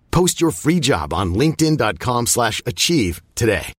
Post your free job on linkedin.com slash achieve today.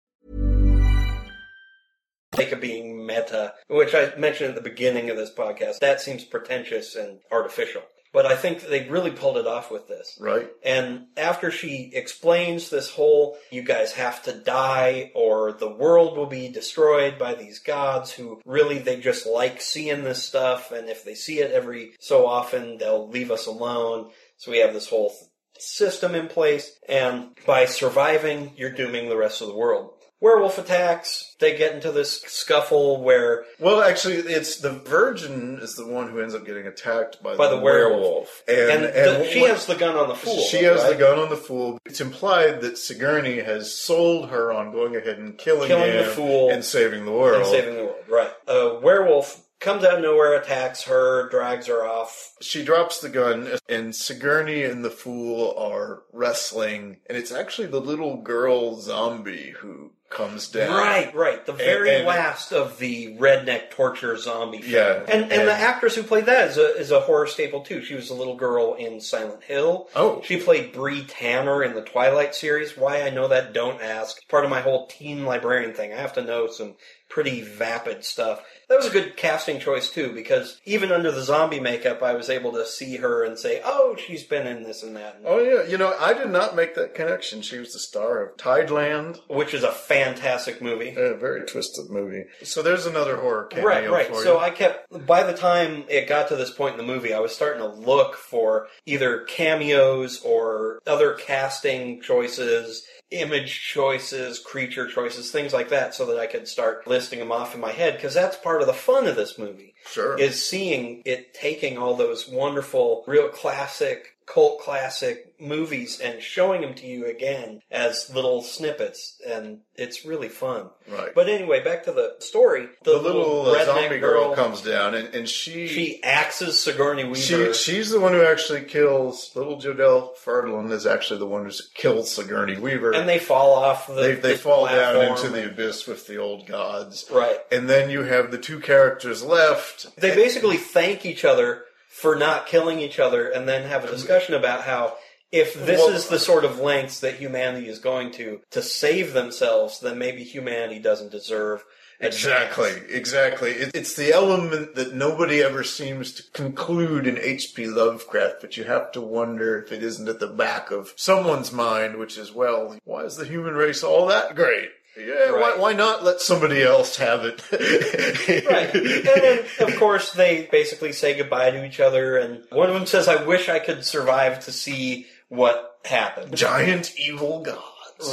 Take of being meta, which I mentioned at the beginning of this podcast, that seems pretentious and artificial. But I think they really pulled it off with this. Right. And after she explains this whole, you guys have to die or the world will be destroyed by these gods who really they just like seeing this stuff. And if they see it every so often, they'll leave us alone. So we have this whole system in place. And by surviving, you're dooming the rest of the world werewolf attacks. They get into this scuffle where Well, actually, it's the virgin is the one who ends up getting attacked by, by the werewolf, And, and, and the- she what- has the gun on the fool. She has the gun on the fool. It's implied that Sigourney has sold her on going ahead and killing, Killing him the fool and saving the world. and saving the world. Right. A werewolf comes out of nowhere, attacks her, drags her off. She drops the gun, and Sigourney and the fool are wrestling, and it's actually the little girl zombie who comes down. Right, right. The very and- last of the redneck torture zombie film. Yeah, And, and and- the actress who played that is a, is a horror staple too. She was a little girl in Silent Hill. Oh. She played Bree Tanner in the Twilight series. Why I know that, don't ask. Part of my whole teen librarian thing. I have to know some pretty vapid stuff. That was a good casting choice too, because even under the zombie makeup, I was able to see her and say, "Oh, she's been in this and that," Oh yeah, you know I did not make that connection. She was the star of Tideland, which is a fantastic movie. A very twisted movie. So there's another horror cameo Right, right. So you. I kept, by the time it got to this point in the movie, I was starting to look for either cameos or other casting choices, image choices, creature choices, things like that, so that I could start listing them off in my head, because that's part of the fun of this movie. Sure. Is seeing it taking all those wonderful, real classic, cult classic movies and showing them to you again as little snippets, and it's really fun. Right. But anyway, back to the story. the, little, uh, redneck zombie girl, comes down, and, and she She axes Sigourney Weaver. She, she's the one who actually kills little Jodelle Ferdinand is actually the one who kills Sigourney Weaver. and they fall off the. they, they the fall down into the abyss with the old gods. Right. And then you have the two characters left. They basically thank each other for not killing each other, and then have a discussion about how if this Well- is the sort of lengths that humanity is going to to save themselves, then maybe humanity doesn't deserve. Exactly, exactly. It, it's the element that nobody ever seems to conclude in H.P. Lovecraft, but you have to wonder if it isn't at the back of someone's mind, which is, well, why is the human race all that great? Yeah, why, Right. why not let somebody else have it? right. And then, of course, they basically say goodbye to each other, and one of them says, I wish I could survive to see what happened. Giant evil gods.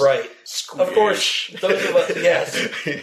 Right. Of course, those of us, yes.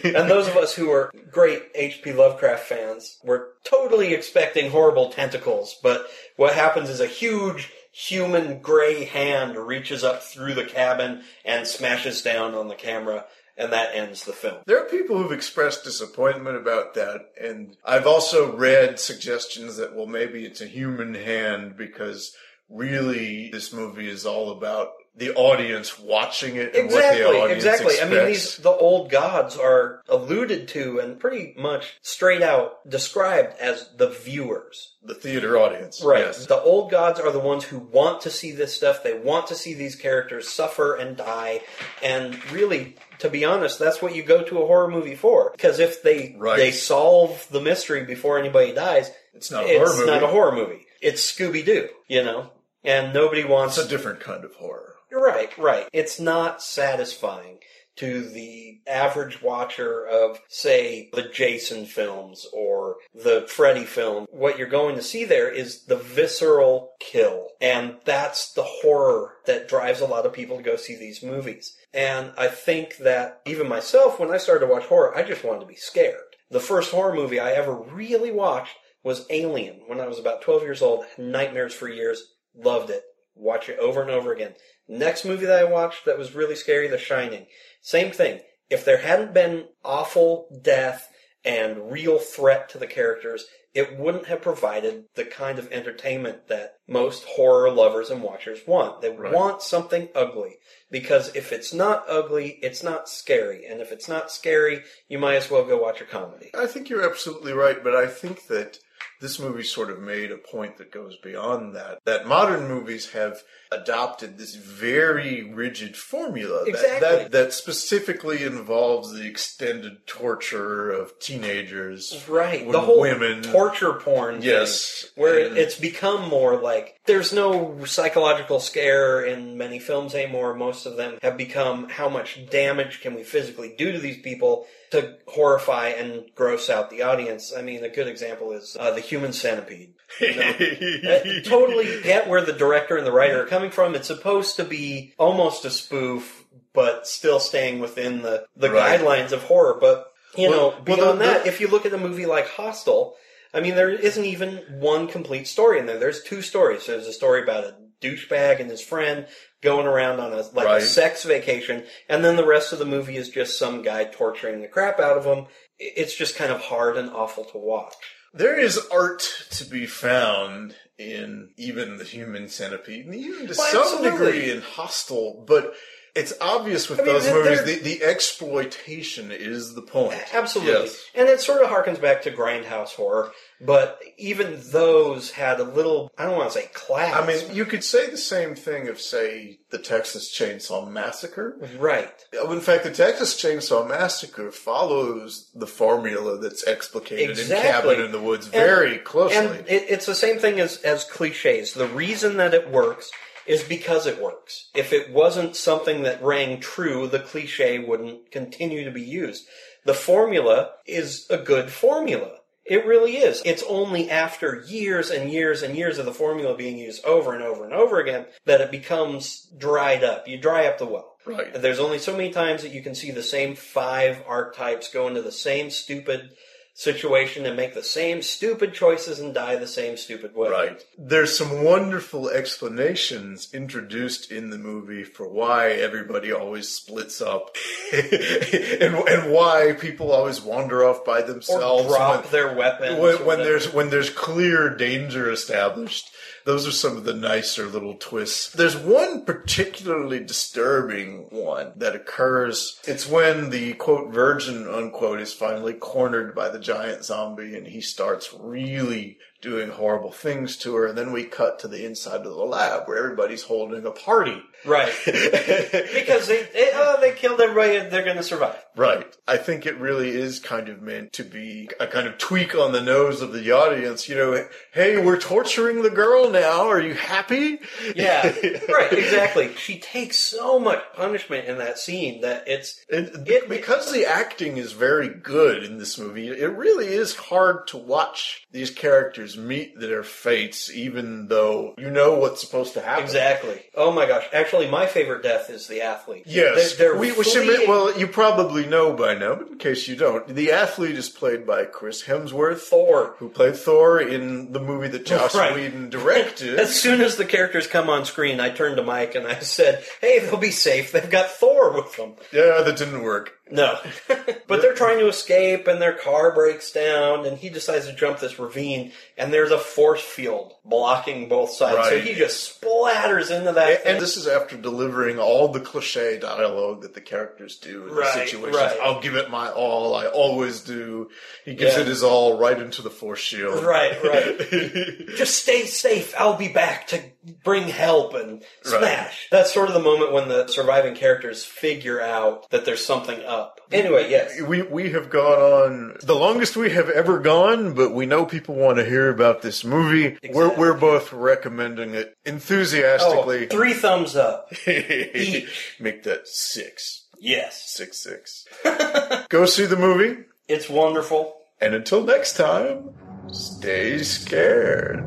And those of us who are great H.P. Lovecraft fans were totally expecting horrible tentacles, but what happens is a huge human gray hand reaches up through the cabin and smashes down on the camera, and that ends the film. There are people who've expressed disappointment about that, and I've also read suggestions that, well, maybe it's a human hand because really this movie is all about the audience watching it and what the Exactly, exactly. expects. I mean, these the old gods are alluded to and pretty much straight out described as the viewers. the theater audience. Right. Yes. The old gods are the ones who want to see this stuff. They want to see these characters suffer and die. And really, to be honest, that's what you go to a horror movie for. Because if they Right. they solve the mystery before anybody dies, It's not a horror movie. not a horror movie. It's Scooby Doo, you know. And nobody wants It's a different kind of horror. Right, right. It's not satisfying to the average watcher of, say, the Jason films or the Freddy film, what you're going to see there is the visceral kill. And that's the horror that drives a lot of people to go see these movies. And I think that even myself, when I started to watch horror, I just wanted to be scared. The first horror movie I ever really watched was Alien when I was about 12 years old, nightmares for years, loved it. Watch it over and over again. Next movie that I watched that was really scary, The Shining. Same thing. If there hadn't been awful death and real threat to the characters, it wouldn't have provided the kind of entertainment that most horror lovers and watchers want. They Right. want something ugly. Because if it's not ugly, it's not scary. And if it's not scary, you might as well go watch a comedy. I think you're absolutely right, but I think that this movie sort of made a point that goes beyond that. That modern movies have adopted this very rigid formula that, Exactly. that, that specifically involves the extended torture of teenagers, Right. the whole women. torture porn. thing, Yes. where And- it's become more like there's no psychological scare in many films anymore. Most of them have become how much damage can we physically do to these people to horrify and gross out the audience. I mean, a good example is uh, the Human Centipede. You know? I totally get where the director and the writer are coming from. It's supposed to be almost a spoof, but still staying within the, the Right. guidelines of horror. But you Well- know, well, beyond the- that, the- if you look at a movie like Hostel, I mean, there isn't even one complete story in there. There's two stories. There's a story about a douchebag and his friend going around on a like Right. a sex vacation, and then the rest of the movie is just some guy torturing the crap out of him. It's just kind of hard and awful to watch. There is art to be found in even the human centipede, and even to Well, some absolutely. degree in Hostel, but it's obvious with I mean, those movies, the, the exploitation is the point. Absolutely. Yes. And it sort of harkens back to grindhouse horror, but even those had a little, I don't want to say class. I mean, you could say the same thing of, say, the Texas Chainsaw Massacre. right. Uh, in fact, the Texas Chainsaw Massacre follows the formula that's explicated Exactly. in Cabin in the Woods And- very closely. And it, it's the same thing as, as cliches. The reason that it works is because it works. If it wasn't something that rang true, the cliche wouldn't continue to be used. The formula is a good formula. It really is. It's only after years and years and years of the formula being used over and over and over again that it becomes dried up. You dry up the well. Right. There's only so many times that you can see the same five archetypes go into the same stupid situation and make the same stupid choices and die the same stupid way. Right. There's some wonderful explanations introduced in the movie for why everybody always splits up and, and why people always wander off by themselves. Or themselves. drop when- their weapons. when, when there's when there's clear danger established those are some of the nicer little twists. There's one particularly disturbing one that occurs. It's when the quote virgin unquote is finally cornered by the giant zombie and he starts really doing horrible things to her. And then we cut to the inside of the lab where everybody's holding a party Right. because they, they, oh, they killed everybody and they're going to survive. Right. I think it really is kind of meant to be a kind of tweak on the nose of the audience. You know, hey, we're torturing the girl now. Are you happy? Yeah, right, exactly. She takes so much punishment in that scene that it's And because the acting is very good in this movie, it really is hard to watch these characters meet their fates, even though you know what's supposed to happen. exactly. Oh my gosh! Actually, my favorite death is the athlete. Yes, They're- they're we, we should. admit- Well, you probably know by now, but in case you don't, the athlete is played by Chris Hemsworth, Thor, who played Thor in the movie that Joss Right. Whedon directed. As soon as the characters come on screen, I turned to Mike and I said, "Hey, they'll be safe. They've got Thor with them." yeah, that didn't work. No, but they're trying to escape, and their car breaks down, and he decides to jump this ravine, and there's a force field blocking both sides, so he just splatters into that. And, and this is after delivering all the cliche dialogue that the characters do in Right, the situations. right. I'll give it my all. I always do. He gives Yeah. it his all right into the force shield. Right, right. Just stay safe. I'll be back to bring help and smash. That's sort of the moment when the surviving characters figure out that there's something up. Anyway, yes. We we have gone on the longest we have ever gone, but we know people want to hear about this movie. We're we're both recommending it Oh, enthusiastically. three thumbs up. Make that six. Yes. Six six. Go see the movie. It's wonderful. And until next time, stay scared.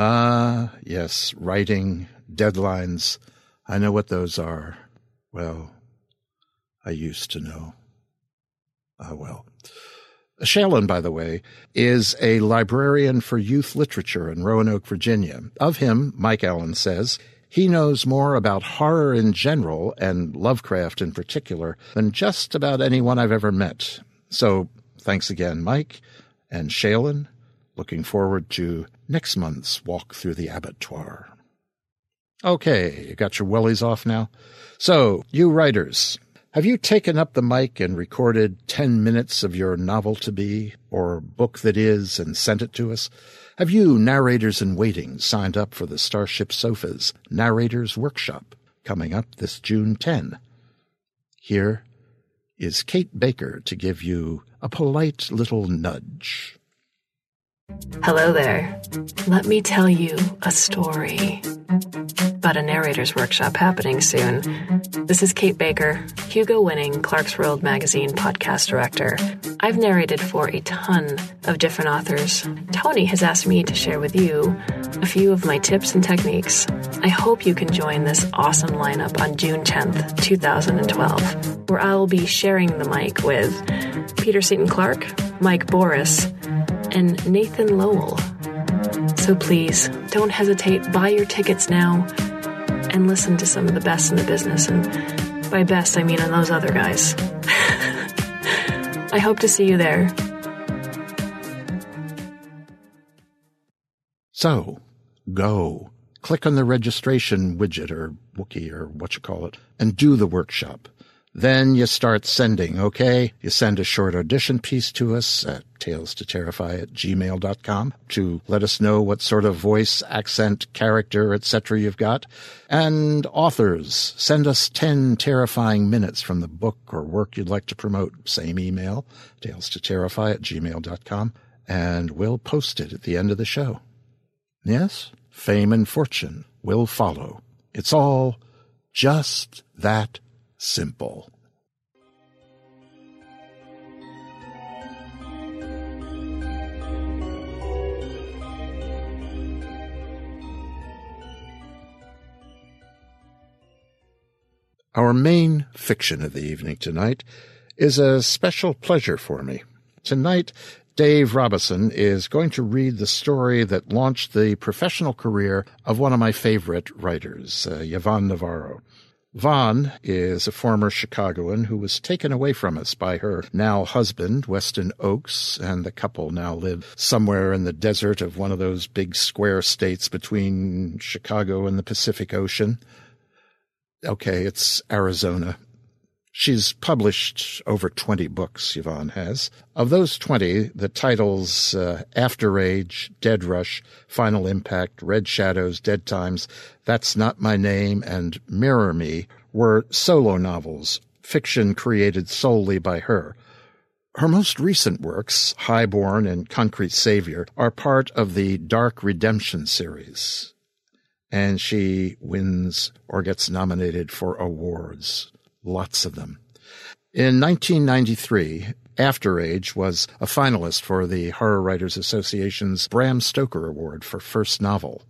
Ah, yes, writing, deadlines. I know what those are. Well, I used to know. Ah, well. Shalon, by the way, is a librarian for youth literature in Roanoke, Virginia. Of him, Mike Allen says, he knows more about horror in general and Lovecraft in particular than just about anyone I've ever met. So thanks again, Mike and Shalon. Looking forward to next month's walk through the abattoir. Okay, you got your wellies off now? So, you writers, have you taken up the mic and recorded 10 minutes of your novel to be, or book that is, and sent it to us? Have you, narrators in waiting, signed up for the Starship Sofas Narrators Workshop coming up this June 10? Here is Kate Baker to give you a polite little nudge. Hello there. Let me tell you a story about a narrator's workshop happening soon. This is Kate Baker, Hugo winning Clarkesworld Magazine podcast director. I've narrated for a ton of different authors. Tony has asked me to share with you a few of my tips and techniques. I hope you can join this awesome lineup on June 10th, 2012, where I'll be sharing the mic with Peter Seaton Clark, Mike Boris, and Nathan Lowell. So please, don't hesitate, buy your tickets now and listen to some of the best in the business. And by best, I mean on those other guys. I hope to see you there. So, go. Click on the registration widget or Wookie or what you call it and do the workshop. Then you start sending, okay? You send a short audition piece to us at tales to terrify at gmail.com to let us know what sort of voice, accent, character, etc. you've got. And authors, send us 10 terrifying minutes from the book or work you'd like to promote. Same email, tales to terrify at gmail.com, and we'll post it at the end of the show. Yes, fame and fortune will follow. It's all just that simple. Our main fiction of the evening tonight is a special pleasure for me. Tonight, Dave Robison is going to read the story that launched the professional career of one of my favorite writers, uh, Yvonne Navarro. Vaughn is a former Chicagoan who was taken away from us by her now husband, Weston Ochse, and the couple now live somewhere in the desert of one of those big square states between Chicago and the Pacific Ocean. Okay, it's Arizona. She's published over 20 books, Yvonne has. Of those 20, the titles uh, AfterAge, Dead Rush, Final Impact, Red Shadows, Dead Times, That's Not My Name, and Mirror Me were solo novels, fiction created solely by her. Her most recent works, Highborn and Concrete Savior, are part of the Dark Redemption series. And she wins or gets nominated for awards lots of them. In 1993, AfterAge was a finalist for the Horror Writers Association's Bram Stoker Award for First Novel.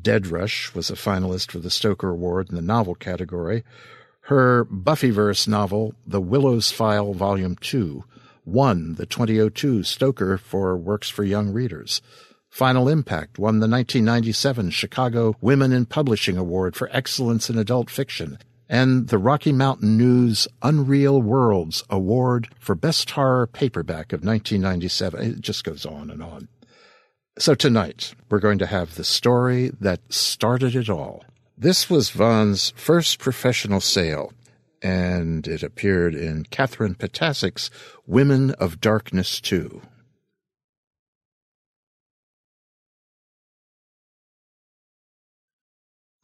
Dead Rush was a finalist for the Stoker Award in the novel category. Her Buffyverse novel, The Willow Files Volume 2, won the 2002 Stoker for Works for Young Readers. Final Impact won the 1997 Chicago Women in Publishing Award for Excellence in Adult Fiction and the Rocky Mountain News Unreal Worlds Award for Best Horror Paperback of 1997. It just goes on and on. So tonight, we're going to have the story that started it all. This was Vaughn's first professional sale, and it appeared in Kathryn Ptacek's Women of Darkness 2.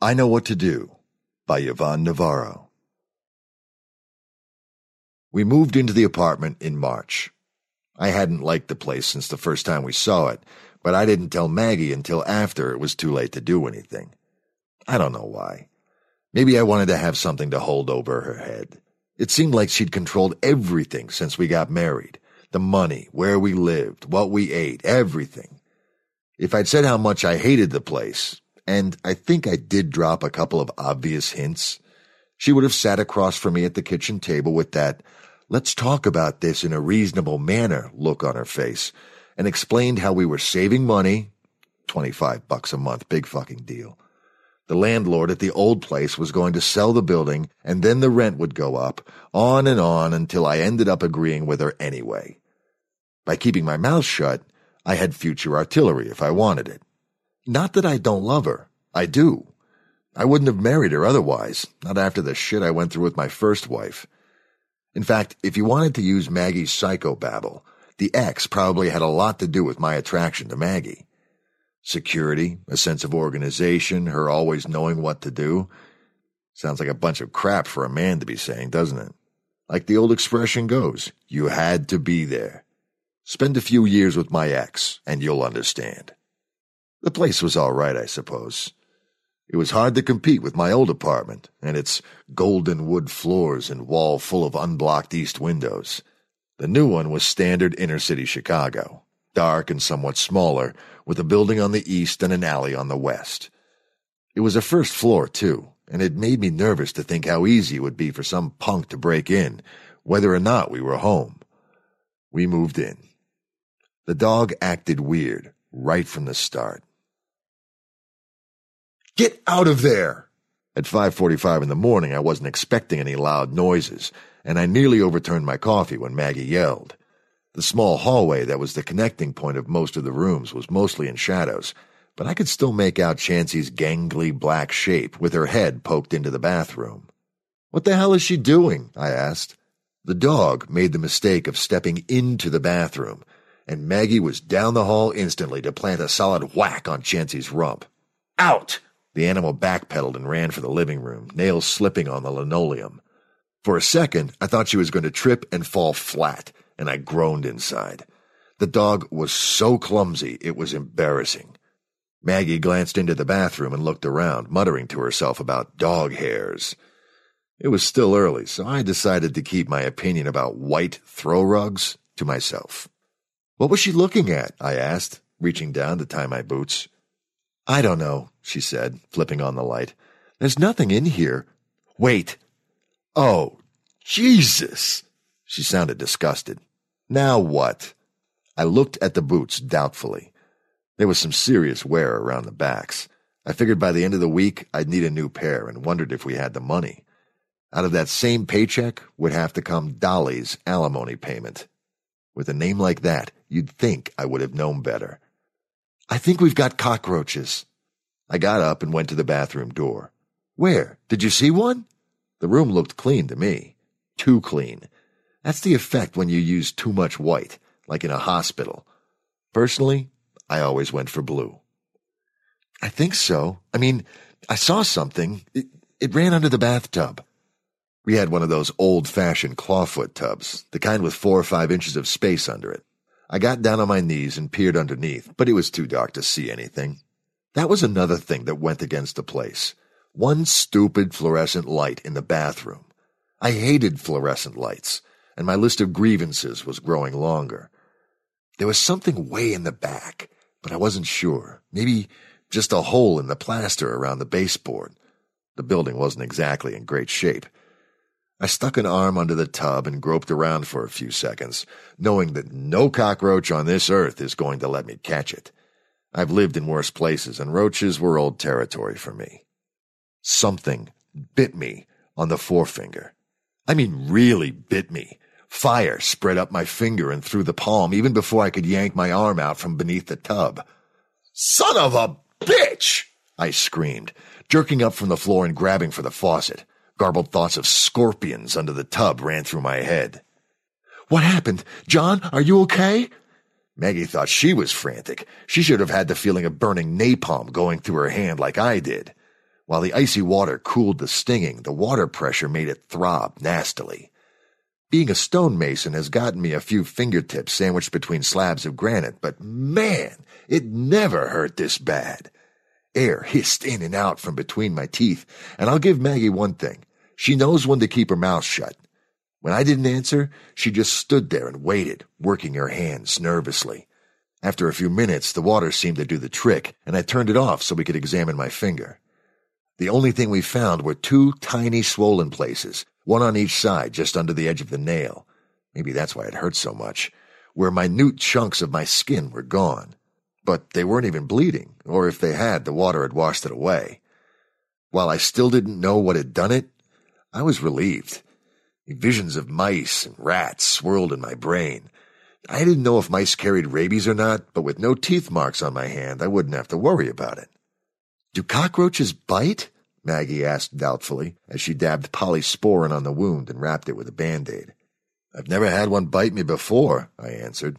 I Know What to Do by Yvonne Navarro. We moved into the apartment in March. I hadn't liked the place since the first time we saw it, but I didn't tell Maggie until after it was too late to do anything. I don't know why. Maybe I wanted to have something to hold over her head. It seemed like she'd controlled everything since we got married. The money, where we lived, what we ate, everything. If I'd said how much I hated the place, and I think I did drop a couple of obvious hints, she would have sat across from me at the kitchen table with that, let's talk about this in a reasonable manner look on her face, and explained how we were saving money, 25 bucks a month, big fucking deal. The landlord at the old place was going to sell the building, and then the rent would go up, on and on until I ended up agreeing with her anyway. By keeping my mouth shut, I had future artillery if I wanted it. Not that I don't love her. I do. I wouldn't have married her otherwise, not after the shit I went through with my first wife. In fact, if you wanted to use Maggie's psychobabble, the ex probably had a lot to do with my attraction to Maggie. Security, a sense of organization, her always knowing what to do. Sounds like a bunch of crap for a man to be saying, doesn't it? Like the old expression goes, you had to be there. Spend a few years with my ex, and you'll understand. The place was all right, I suppose. It was hard to compete with my old apartment and its golden wood floors and wall full of unblocked east windows. The new one was standard inner city Chicago, dark and somewhat smaller, with a building on the east and an alley on the west. It was a first floor, too, and it made me nervous to think how easy it would be for some punk to break in, whether or not we were home. We moved in. The dog acted weird right from the start. Get out of there! At 5.45 in the morning, I wasn't expecting any loud noises, and I nearly overturned my coffee when Maggie yelled. The small hallway that was the connecting point of most of the rooms was mostly in shadows, but I could still make out Chansey's gangly black shape with her head poked into the bathroom. What the hell is she doing? I asked. The dog made the mistake of stepping into the bathroom, and Maggie was down the hall instantly to plant a solid whack on Chansey's rump. Out! The animal backpedaled and ran for the living room, nails slipping on the linoleum. For a second, I thought she was going to trip and fall flat, and I groaned inside. The dog was so clumsy, it was embarrassing. Maggie glanced into the bathroom and looked around, muttering to herself about dog hairs. It was still early, so I decided to keep my opinion about white throw rugs to myself. What was she looking at? I asked, reaching down to tie my boots. I don't know, she said, flipping on the light. There's nothing in here. Wait. Oh, Jesus! She sounded disgusted. Now what? I looked at the boots doubtfully. There was some serious wear around the backs. I figured by the end of the week I'd need a new pair and wondered if we had the money. Out of that same paycheck would have to come Dolly's alimony payment. With a name like that, you'd think I would have known better. I think we've got cockroaches. I got up and went to the bathroom door. Where? Did you see one? The room looked clean to me. Too clean. That's the effect when you use too much white, like in a hospital. Personally, I always went for blue. I think so. I mean, I saw something. It, it ran under the bathtub. We had one of those old fashioned clawfoot tubs, the kind with four or five inches of space under it. I got down on my knees and peered underneath, but it was too dark to see anything. That was another thing that went against the place. One stupid fluorescent light in the bathroom. I hated fluorescent lights, and my list of grievances was growing longer. There was something way in the back, but I wasn't sure. Maybe just a hole in the plaster around the baseboard. The building wasn't exactly in great shape. I stuck an arm under the tub and groped around for a few seconds, knowing that no cockroach on this earth is going to let me catch it. I've lived in worse places, and roaches were old territory for me. Something bit me on the forefinger. I mean, really bit me. Fire spread up my finger and through the palm even before I could yank my arm out from beneath the tub. Son of a bitch! I screamed, jerking up from the floor and grabbing for the faucet. Garbled thoughts of scorpions under the tub ran through my head. What happened? John, are you okay? Maggie thought she was frantic. She should have had the feeling of burning napalm going through her hand like I did. While the icy water cooled the stinging, the water pressure made it throb nastily. Being a stonemason has gotten me a few fingertips sandwiched between slabs of granite, but man, It never hurt this bad. Air hissed in and out from between my teeth, and I'll give Maggie one thing. She knows when to keep her mouth shut. When I didn't answer, she just stood there and waited, working her hands nervously. After a few minutes, the water seemed to do the trick, and I turned it off so we could examine my finger. The only thing we found were two tiny swollen places, one on each side just under the edge of the nail. Maybe that's why it hurt so much, where minute chunks of my skin were gone. But they weren't even bleeding, or if they had, the water had washed it away. While I still didn't know what had done it, I was relieved. Visions of mice and rats swirled in my brain. I didn't know if mice carried rabies or not, but with no teeth marks on my hand, I wouldn't have to worry about it. Do cockroaches bite? Maggie asked doubtfully as she dabbed polysporin on the wound and wrapped it with a band-aid. I've never had one bite me before, I answered.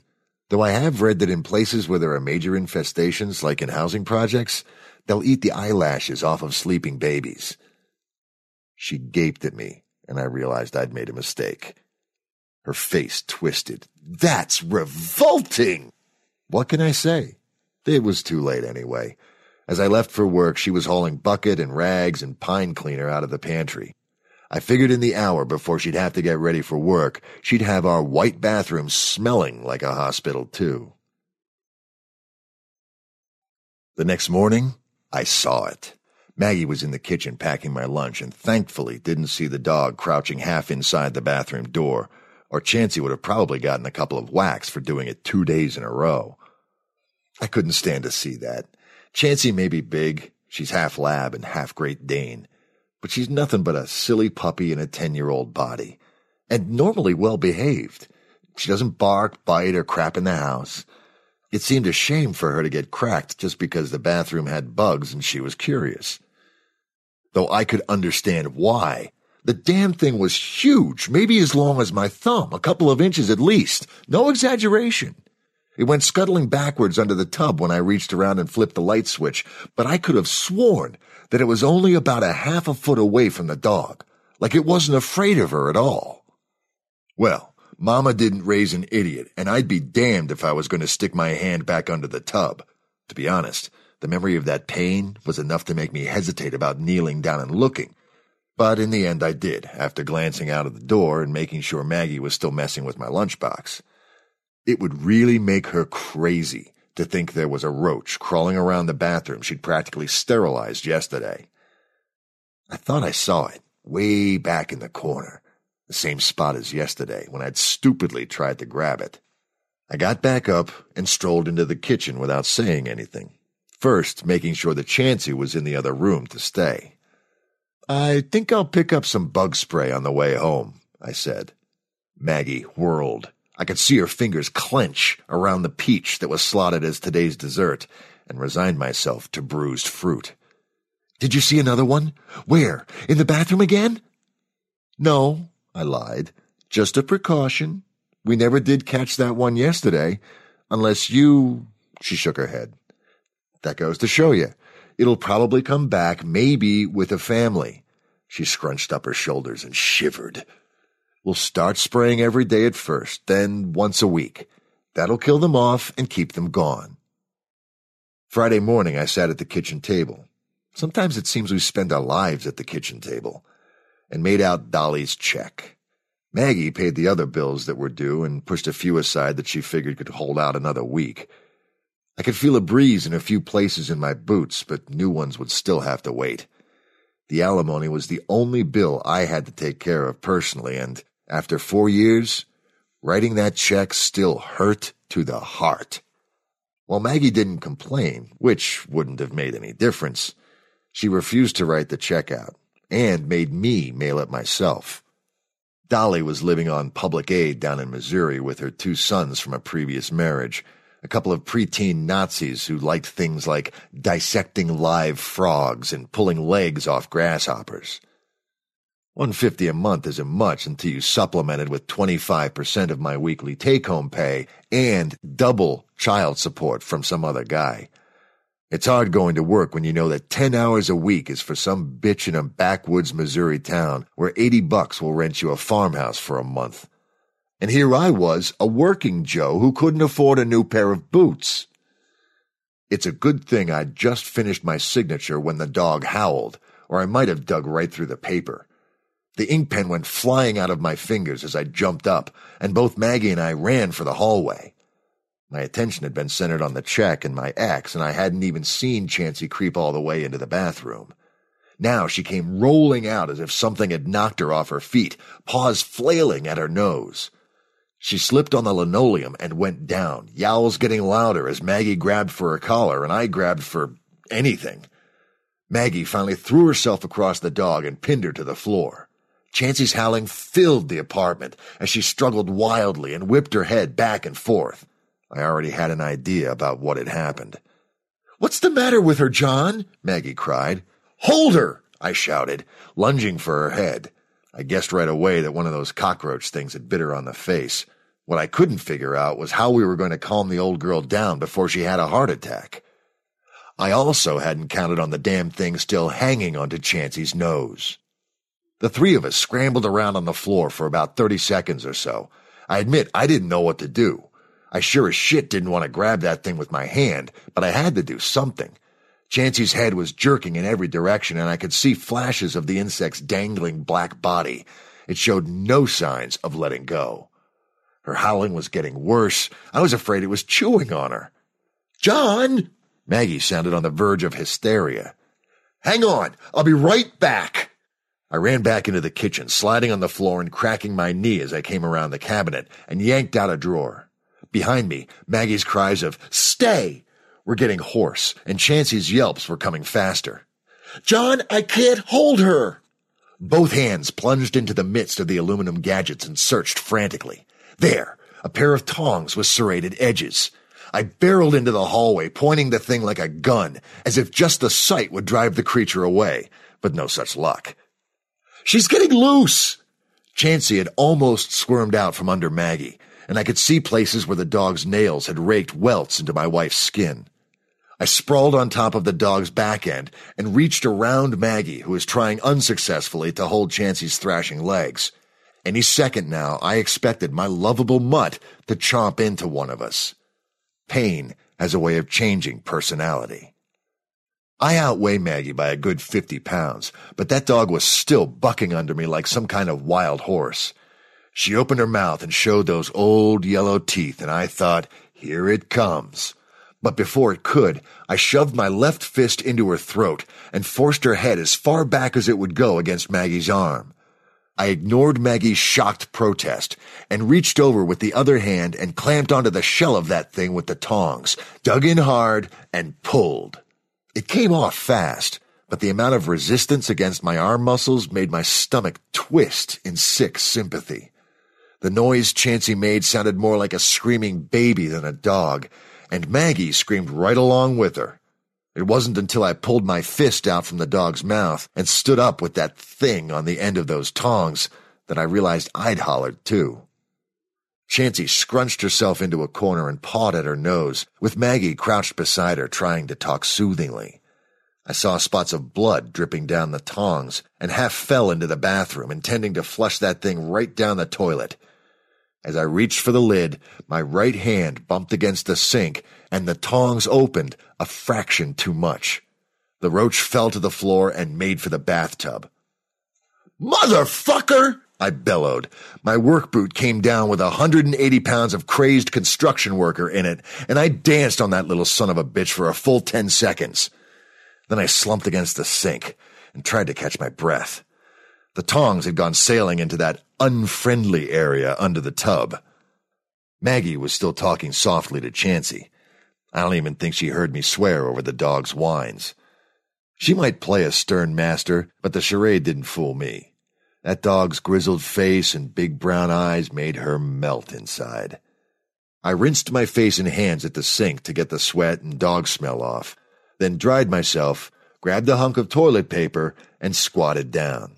Though I have read that in places where there are major infestations, like in housing projects, they'll eat the eyelashes off of sleeping babies. She gaped at me, and I realized I'd made a mistake. Her face twisted. That's revolting! What can I say? It was too late anyway. As I left for work, she was hauling bucket and rags and pine cleaner out of the pantry. I figured in the hour before she'd have to get ready for work, she'd have our white bathroom smelling like a hospital, too. The next morning, I saw it. Maggie was in the kitchen packing my lunch and thankfully didn't see the dog crouching half inside the bathroom door, or Chansey would have probably gotten a couple of whacks for doing it two days in a row. I couldn't stand to see that. Chansey may be big, she's half lab and half Great Dane, but she's nothing but a silly puppy in a 10 year old body, and normally well behaved. She doesn't bark, bite, or crap in the house. It seemed a shame for her to get cracked just because the bathroom had bugs and she was curious. Though I could understand why. The damn thing was huge, maybe as long as my thumb, a couple of inches at least. No exaggeration. It went scuttling backwards under the tub when I reached around and flipped the light switch, but I could have sworn that it was only about a half a foot away from the dog, like it wasn't afraid of her at all. Well, Mama didn't raise an idiot, and I'd be damned if I was going to stick my hand back under the tub. To be honest, the memory of that pain was enough to make me hesitate about kneeling down and looking. But in the end, I did, after glancing out of the door and making sure Maggie was still messing with my lunchbox. It would really make her crazy to think there was a roach crawling around the bathroom she'd practically sterilized yesterday. I thought I saw it, way back in the corner, the same spot as yesterday when I'd stupidly tried to grab it. I got back up and strolled into the kitchen without saying anything, first making sure that Chansey was in the other room to stay. I think I'll pick up some bug spray on the way home, I said. Maggie whirled I could see her fingers clench around the peach that was slotted as today's dessert, and resigned myself to bruised fruit. Did you see another one? Where? In the bathroom again? No, I lied. Just a precaution. We never did catch that one yesterday, unless you. She shook her head. That goes to show you. It'll probably come back, maybe with a family. She scrunched up her shoulders and shivered. We'll start spraying every day at first, then once a week. That'll kill them off and keep them gone. Friday morning, I sat at the kitchen table. Sometimes it seems we spend our lives at the kitchen table, and made out Dolly's check. Maggie paid the other bills that were due and pushed a few aside that she figured could hold out another week. I could feel a breeze in a few places in my boots, but new ones would still have to wait. The alimony was the only bill I had to take care of personally, and after four years, writing that check still hurt to the heart. While Maggie didn't complain, which wouldn't have made any difference, she refused to write the check out and made me mail it myself. Dolly was living on public aid down in Missouri with her two sons from a previous marriage, a couple of preteen Nazis who liked things like dissecting live frogs and pulling legs off grasshoppers. 150 a month isn't much until you supplement it with 25% of my weekly take-home pay and double child support from some other guy. It's hard going to work when you know that 10 hours a week is for some bitch in a backwoods Missouri town where 80 bucks will rent you a farmhouse for a month. And here I was, a working Joe who couldn't afford a new pair of boots. It's a good thing I'd just finished my signature when the dog howled, or I might have dug right through the paper. The ink pen went flying out of my fingers as I jumped up, and both Maggie and I ran for the hallway. My attention had been centered on the check and my ex, and I hadn't even seen Chansey creep all the way into the bathroom. Now she came rolling out as if something had knocked her off her feet, paws flailing at her nose. She slipped on the linoleum and went down, yowls getting louder as Maggie grabbed for her collar and I grabbed for anything. Maggie finally threw herself across the dog and pinned her to the floor. Chansey's howling filled the apartment as she struggled wildly and whipped her head back and forth. I already had an idea about what had happened. What's the matter with her, John? Maggie cried. Hold her! I shouted, lunging for her head. I guessed right away that one of those cockroach things had bit her on the face. What I couldn't figure out was how we were going to calm the old girl down before she had a heart attack. I also hadn't counted on the damn thing still hanging onto Chansey's nose. The three of us scrambled around on the floor for about 30 seconds or so. I admit I didn't know what to do. I sure as shit didn't want to grab that thing with my hand, but I had to do something. Chansey's head was jerking in every direction, and I could see flashes of the insect's dangling black body. It showed no signs of letting go. Her howling was getting worse. I was afraid it was chewing on her. John! Maggie sounded on the verge of hysteria. Hang on, I'll be right back. I ran back into the kitchen, sliding on the floor and cracking my knee as I came around the cabinet and yanked out a drawer. Behind me, Maggie's cries of, Stay! Were getting hoarse, and Chansey's yelps were coming faster. John, I can't hold her! Both hands plunged into the midst of the aluminum gadgets and searched frantically. There, a pair of tongs with serrated edges. I barreled into the hallway, pointing the thing like a gun, as if just the sight would drive the creature away, but no such luck. She's getting loose! Chansey had almost squirmed out from under Maggie, and I could see places where the dog's nails had raked welts into my wife's skin. I sprawled on top of the dog's back end and reached around Maggie, who was trying unsuccessfully to hold Chansey's thrashing legs. Any second now, I expected my lovable mutt to chomp into one of us. Pain has a way of changing personality. I outweigh Maggie by a good 50 pounds, but that dog was still bucking under me like some kind of wild horse. She opened her mouth and showed those old yellow teeth, and I thought, here it comes. But before it could, I shoved my left fist into her throat and forced her head as far back as it would go against Maggie's arm. I ignored Maggie's shocked protest and reached over with the other hand and clamped onto the shell of that thing with the tongs, dug in hard, and pulled. It came off fast, but the amount of resistance against my arm muscles made my stomach twist in sick sympathy. The noise Chansey made sounded more like a screaming baby than a dog, and Maggie screamed right along with her. It wasn't until I pulled my fist out from the dog's mouth and stood up with that thing on the end of those tongs that I realized I'd hollered too. Chansey scrunched herself into a corner and pawed at her nose, with Maggie crouched beside her trying to talk soothingly. I saw spots of blood dripping down the tongs and half fell into the bathroom, intending to flush that thing right down the toilet. As I reached for the lid, my right hand bumped against the sink and the tongs opened a fraction too much. The roach fell to the floor and made for the bathtub. Motherfucker! I bellowed. My work boot came down with a 180 pounds of crazed construction worker in it, and I danced on that little son of a bitch for a full 10 seconds. Then I slumped against the sink and tried to catch my breath. The tongs had gone sailing into that unfriendly area under the tub. Maggie was still talking softly to Chansey. I don't even think she heard me swear over the dog's whines. She might play a stern master, but the charade didn't fool me. That dog's grizzled face and big brown eyes made her melt inside. I rinsed my face and hands at the sink to get the sweat and dog smell off, then dried myself, grabbed a hunk of toilet paper, and squatted down.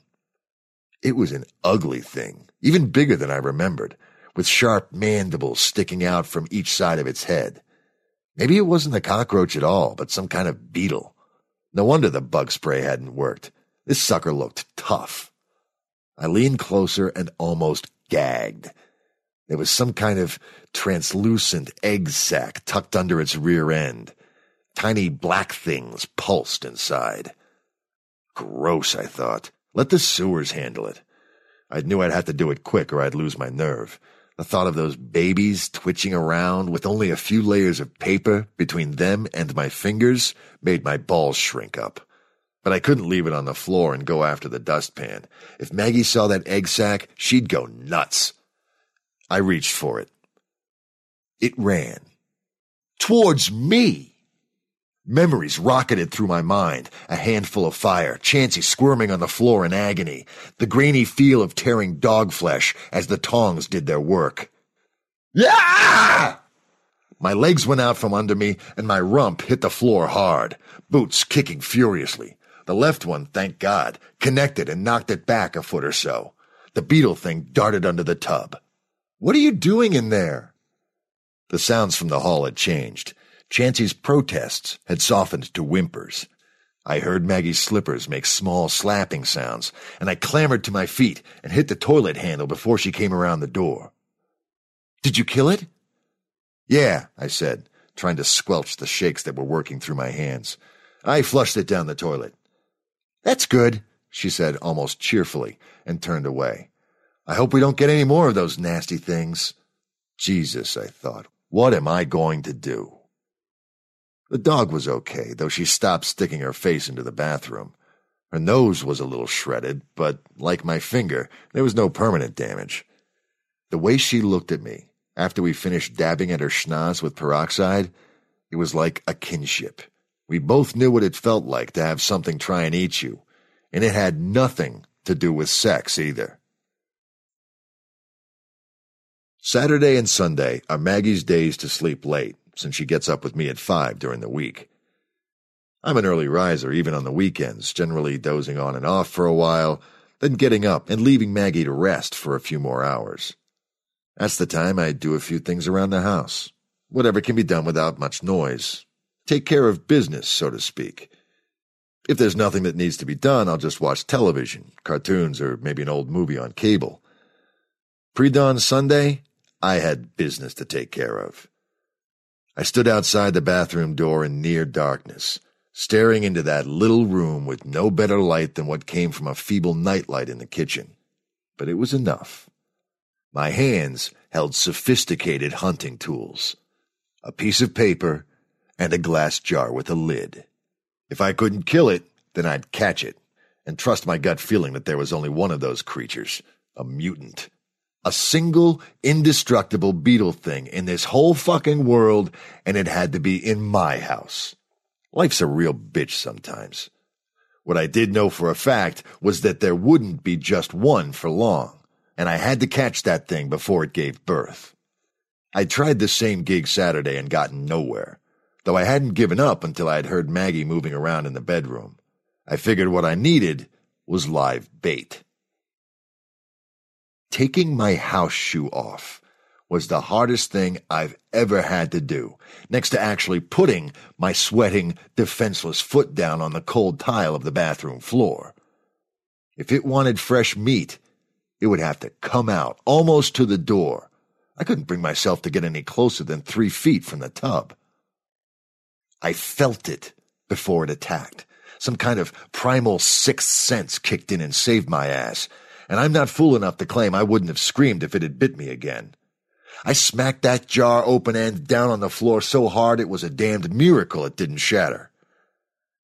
It was an ugly thing, even bigger than I remembered, with sharp mandibles sticking out from each side of its head. Maybe it wasn't a cockroach at all, but some kind of beetle. No wonder the bug spray hadn't worked. This sucker looked tough. I leaned closer and almost gagged. There was some kind of translucent egg sac tucked under its rear end. Tiny black things pulsed inside. Gross, I thought. Let the sewers handle it. I knew I'd have to do it quick or I'd lose my nerve. The thought of those babies twitching around with only a few layers of paper between them and my fingers made my balls shrink up. But I couldn't leave it on the floor and go after the dustpan. If Maggie saw that egg sack, she'd go nuts. I reached for it. It ran. Towards me! Memories rocketed through my mind, a handful of fire, Chansey squirming on the floor in agony, the grainy feel of tearing dog flesh as the tongs did their work. Yeah! My legs went out from under me and my rump hit the floor hard, boots kicking furiously. The left one, thank God, connected and knocked it back a foot or so. The beetle thing darted under the tub. What are you doing in there? The sounds from the hall had changed. Chansey's protests had softened to whimpers. I heard Maggie's slippers make small slapping sounds, and I clambered to my feet and hit the toilet handle before she came around the door. Did you kill it? Yeah, I said, trying to squelch the shakes that were working through my hands. I flushed it down the toilet. That's good, she said almost cheerfully, and turned away. I hope we don't get any more of those nasty things. Jesus, I thought, what am I going to do? The dog was okay, though she stopped sticking her face into the bathroom. Her nose was a little shredded, but like my finger, there was no permanent damage. The way she looked at me, after we finished dabbing at her schnoz with peroxide, it was like a kinship. We both knew what it felt like to have something try and eat you, and it had nothing to do with sex either. Saturday and Sunday are Maggie's days to sleep late since she gets up with me at five during the week. I'm an early riser even on the weekends, generally dozing on and off for a while, then getting up and leaving Maggie to rest for a few more hours. That's the time I do a few things around the house, whatever can be done without much noise. Take care of business, so to speak. If there's nothing that needs to be done, I'll just watch television, cartoons, or maybe an old movie on cable. Pre dawn Sunday, I had business to take care of. I stood outside the bathroom door in near darkness, staring into that little room with no better light than what came from a feeble nightlight in the kitchen. But it was enough. My hands held sophisticated hunting tools, a piece of paper, and a glass jar with a lid. If I couldn't kill it, then I'd catch it, and trust my gut feeling that there was only one of those creatures, a mutant. A single, indestructible beetle thing in this whole fucking world, and it had to be in my house. Life's a real bitch sometimes. What I did know for a fact was that there wouldn't be just one for long, and I had to catch that thing before it gave birth. I tried the same gig Saturday and gotten nowhere, though I hadn't given up until I had heard Maggie moving around in the bedroom. I figured what I needed was live bait. Taking my house shoe off was the hardest thing I've ever had to do, next to actually putting my sweating, defenseless foot down on the cold tile of the bathroom floor. If it wanted fresh meat, it would have to come out almost to the door. I couldn't bring myself to get any closer than three feet from the tub. I felt it before it attacked. Some kind of primal sixth sense kicked in and saved my ass and I'm not fool enough to claim I wouldn't have screamed if it had bit me again. I smacked that jar open end down on the floor so hard it was a damned miracle it didn't shatter.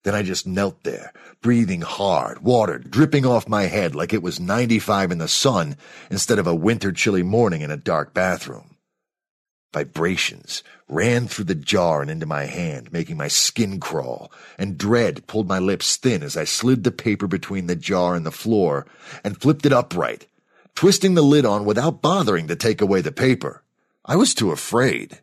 Then I just knelt there, breathing hard, water dripping off my head like it was 95 in the sun instead of a winter chilly morning in a dark bathroom. Vibrations ran through the jar and into my hand, making my skin crawl, and dread pulled my lips thin as I slid the paper between the jar and the floor and flipped it upright, twisting the lid on without bothering to take away the paper. I was too afraid.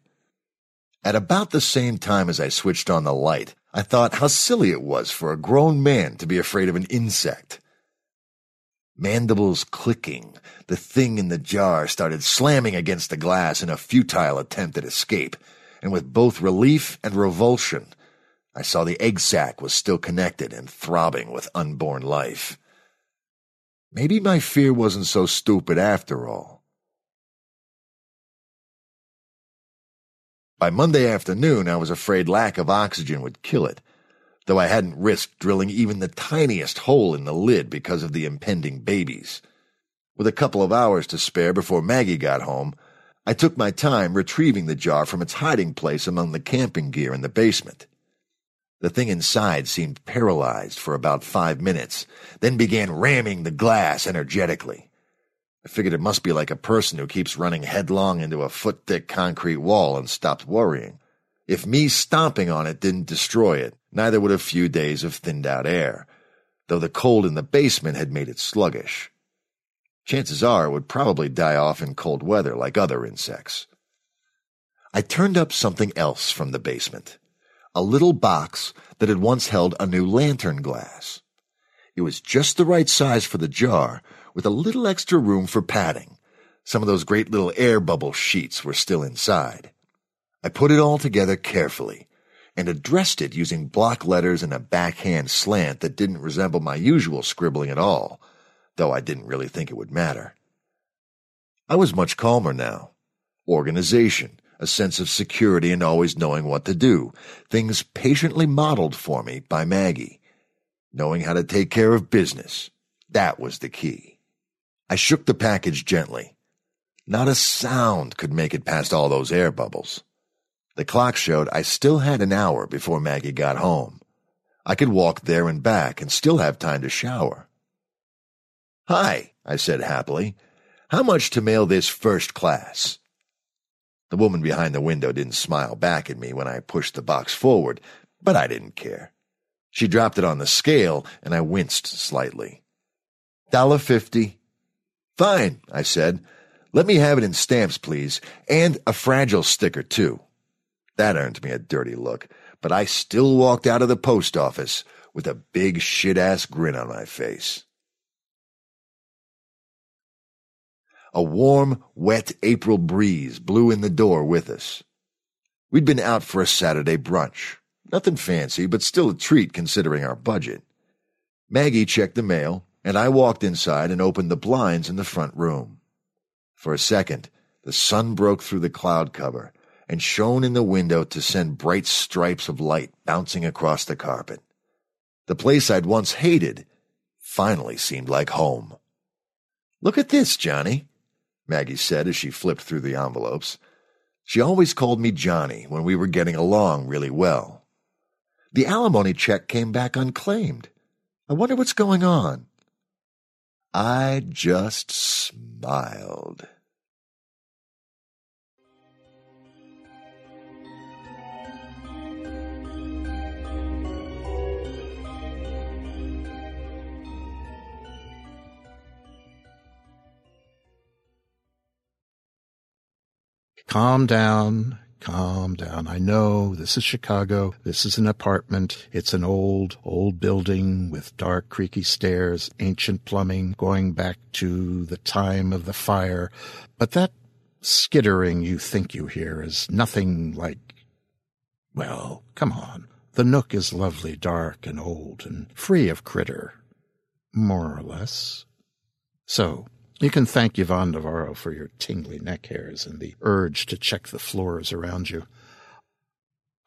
At about the same time as I switched on the light, I thought how silly it was for a grown man to be afraid of an insect. Mandibles clicking, the thing in the jar started slamming against the glass in a futile attempt at escape, and with both relief and revulsion, I saw the egg sac was still connected and throbbing with unborn life. Maybe my fear wasn't so stupid after all. By Monday afternoon, I was afraid lack of oxygen would kill it, though I hadn't risked drilling even the tiniest hole in the lid because of the impending babies. With a couple of hours to spare before Maggie got home, I took my time retrieving the jar from its hiding place among the camping gear in the basement. The thing inside seemed paralyzed for about five minutes, then began ramming the glass energetically. I figured it must be like a person who keeps running headlong into a foot thick concrete wall and stops worrying. If me stomping on it didn't destroy it, neither would a few days of thinned out air, though the cold in the basement had made it sluggish. Chances are it would probably die off in cold weather like other insects. I turned up something else from the basement a little box that had once held a new lantern glass. It was just the right size for the jar, with a little extra room for padding. Some of those great little air bubble sheets were still inside. I put it all together carefully and addressed it using block letters and a backhand slant that didn't resemble my usual scribbling at all, though I didn't really think it would matter. I was much calmer now. Organization, a sense of security and always knowing what to do, things patiently modeled for me by Maggie. Knowing how to take care of business, that was the key. I shook the package gently. Not a sound could make it past all those air bubbles. The clock showed I still had an hour before Maggie got home. I could walk there and back and still have time to shower. Hi, I said happily. How much to mail this first class? The woman behind the window didn't smile back at me when I pushed the box forward, but I didn't care. She dropped it on the scale, and I winced slightly. Dollar fifty. Fine, I said. Let me have it in stamps, please, and a fragile sticker, too. That earned me a dirty look, but I still walked out of the post office with a big shit ass grin on my face. A warm, wet April breeze blew in the door with us. We'd been out for a Saturday brunch. Nothing fancy, but still a treat considering our budget. Maggie checked the mail, and I walked inside and opened the blinds in the front room. For a second, the sun broke through the cloud cover and shone in the window to send bright stripes of light bouncing across the carpet. The place I'd once hated finally seemed like home. Look at this, Johnny. Maggie said as she flipped through the envelopes. She always called me Johnny when we were getting along really well. The alimony check came back unclaimed. I wonder what's going on. I just smiled. Calm down. Calm down. I know this is Chicago. This is an apartment. It's an old, old building with dark, creaky stairs, ancient plumbing going back to the time of the fire. But that skittering you think you hear is nothing like, well, come on. The nook is lovely, dark and old and free of critter. More or less. So, you can thank Yvonne Navarro for your tingly neck hairs and the urge to check the floors around you.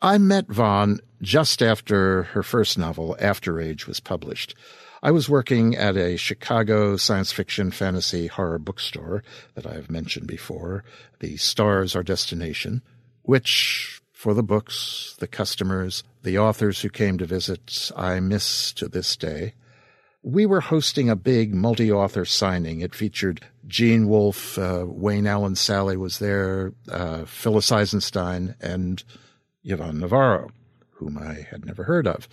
I met Vaughn just after her first novel, AfterAge, was published. I was working at a Chicago science fiction fantasy horror bookstore that I have mentioned before, The Stars Our Destination, which, for the books, the customers, the authors who came to visit, I miss to this day we were hosting a big multi-author signing. It featured Gene Wolfe, uh, Wayne Allen Sallee was there, uh, Phyllis Eisenstein, and Yvonne Navarro, whom I had never heard of.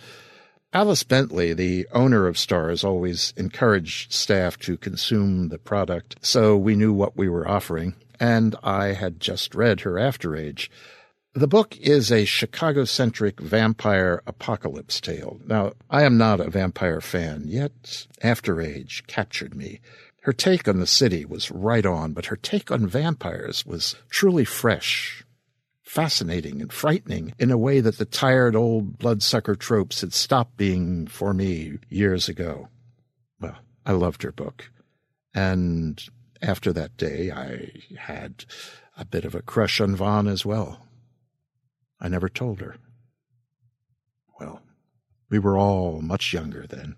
Alice Bentley, the owner of Stars, always encouraged staff to consume the product, so we knew what we were offering, and I had just read her AfterAge. The book is a Chicago centric vampire apocalypse tale. Now, I am not a vampire fan, yet AfterAge captured me. Her take on the city was right on, but her take on vampires was truly fresh, fascinating, and frightening in a way that the tired old bloodsucker tropes had stopped being for me years ago. Well, I loved her book. And after that day, I had a bit of a crush on Vaughn as well. I never told her. Well, we were all much younger then.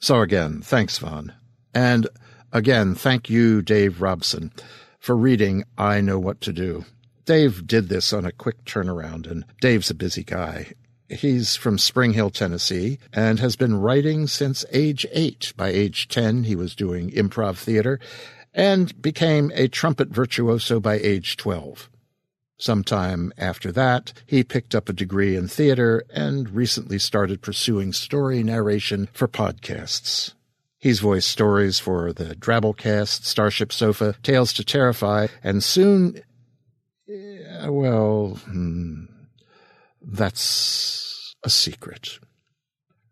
So again, thanks, Vaughn. And again, thank you, Dave Robison, for reading I Know What to Do. Dave did this on a quick turnaround, and Dave's a busy guy. He's from Spring Hill, Tennessee, and has been writing since age eight. By age 10, he was doing improv theater and became a trumpet virtuoso by age 12. Sometime after that, he picked up a degree in theater and recently started pursuing story narration for podcasts. He's voiced stories for the Drabblecast, StarShipSofa, Tales to Terrify, and soon, well, hmm, that's a secret.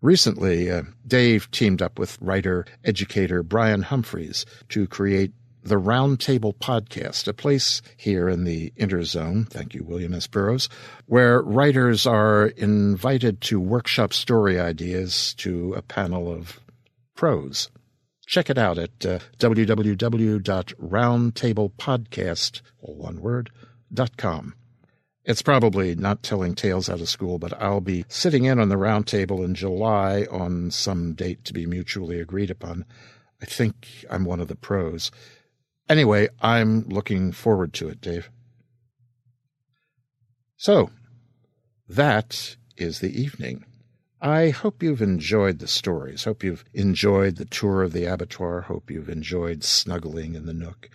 Recently, uh, Dave teamed up with writer educator Brian Humphreys to create the Roundtable Podcast, a place here in the Interzone, thank you, William S. Burroughs, where writers are invited to workshop story ideas to a panel of pros. Check it out at uh. It's probably not telling tales out of school, but I'll be sitting in on the roundtable in July on some date to be mutually agreed upon. I think I'm one of the pros. Anyway, I'm looking forward to it, Dave. So, that is the evening. I hope you've enjoyed the stories. Hope you've enjoyed the tour of the abattoir. Hope you've enjoyed snuggling in the nook.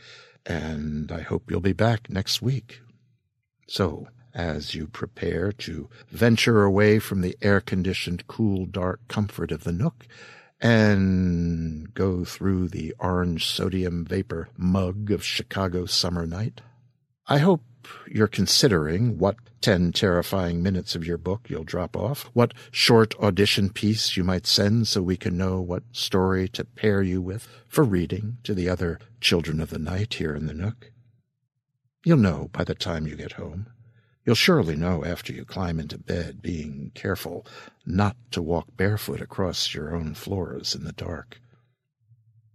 And I hope you'll be back next week. So, as you prepare to venture away from the air conditioned, cool, dark comfort of the nook, and go through the orange sodium vapor mug of Chicago summer night. I hope you're considering what 10 terrifying minutes of your book you'll drop off, what short audition piece you might send so we can know what story to pair you with for reading to the other children of the night here in the Nook. You'll know by the time you get home. You'll surely know after you climb into bed, being careful not to walk barefoot across your own floors in the dark.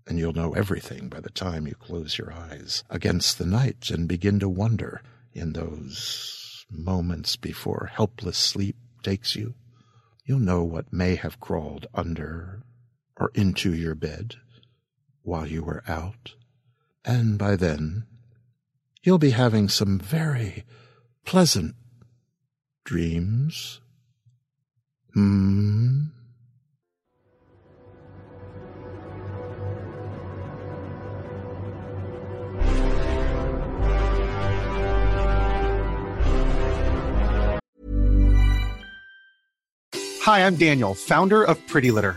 And you'll know everything by the time you close your eyes against the night and begin to wonder in those moments before helpless sleep takes you. You'll know what may have crawled under or into your bed while you were out. And by then, you'll be having some very pleasant dreams. Hmm. Hi, I'm Daniel, founder of Pretty Litter.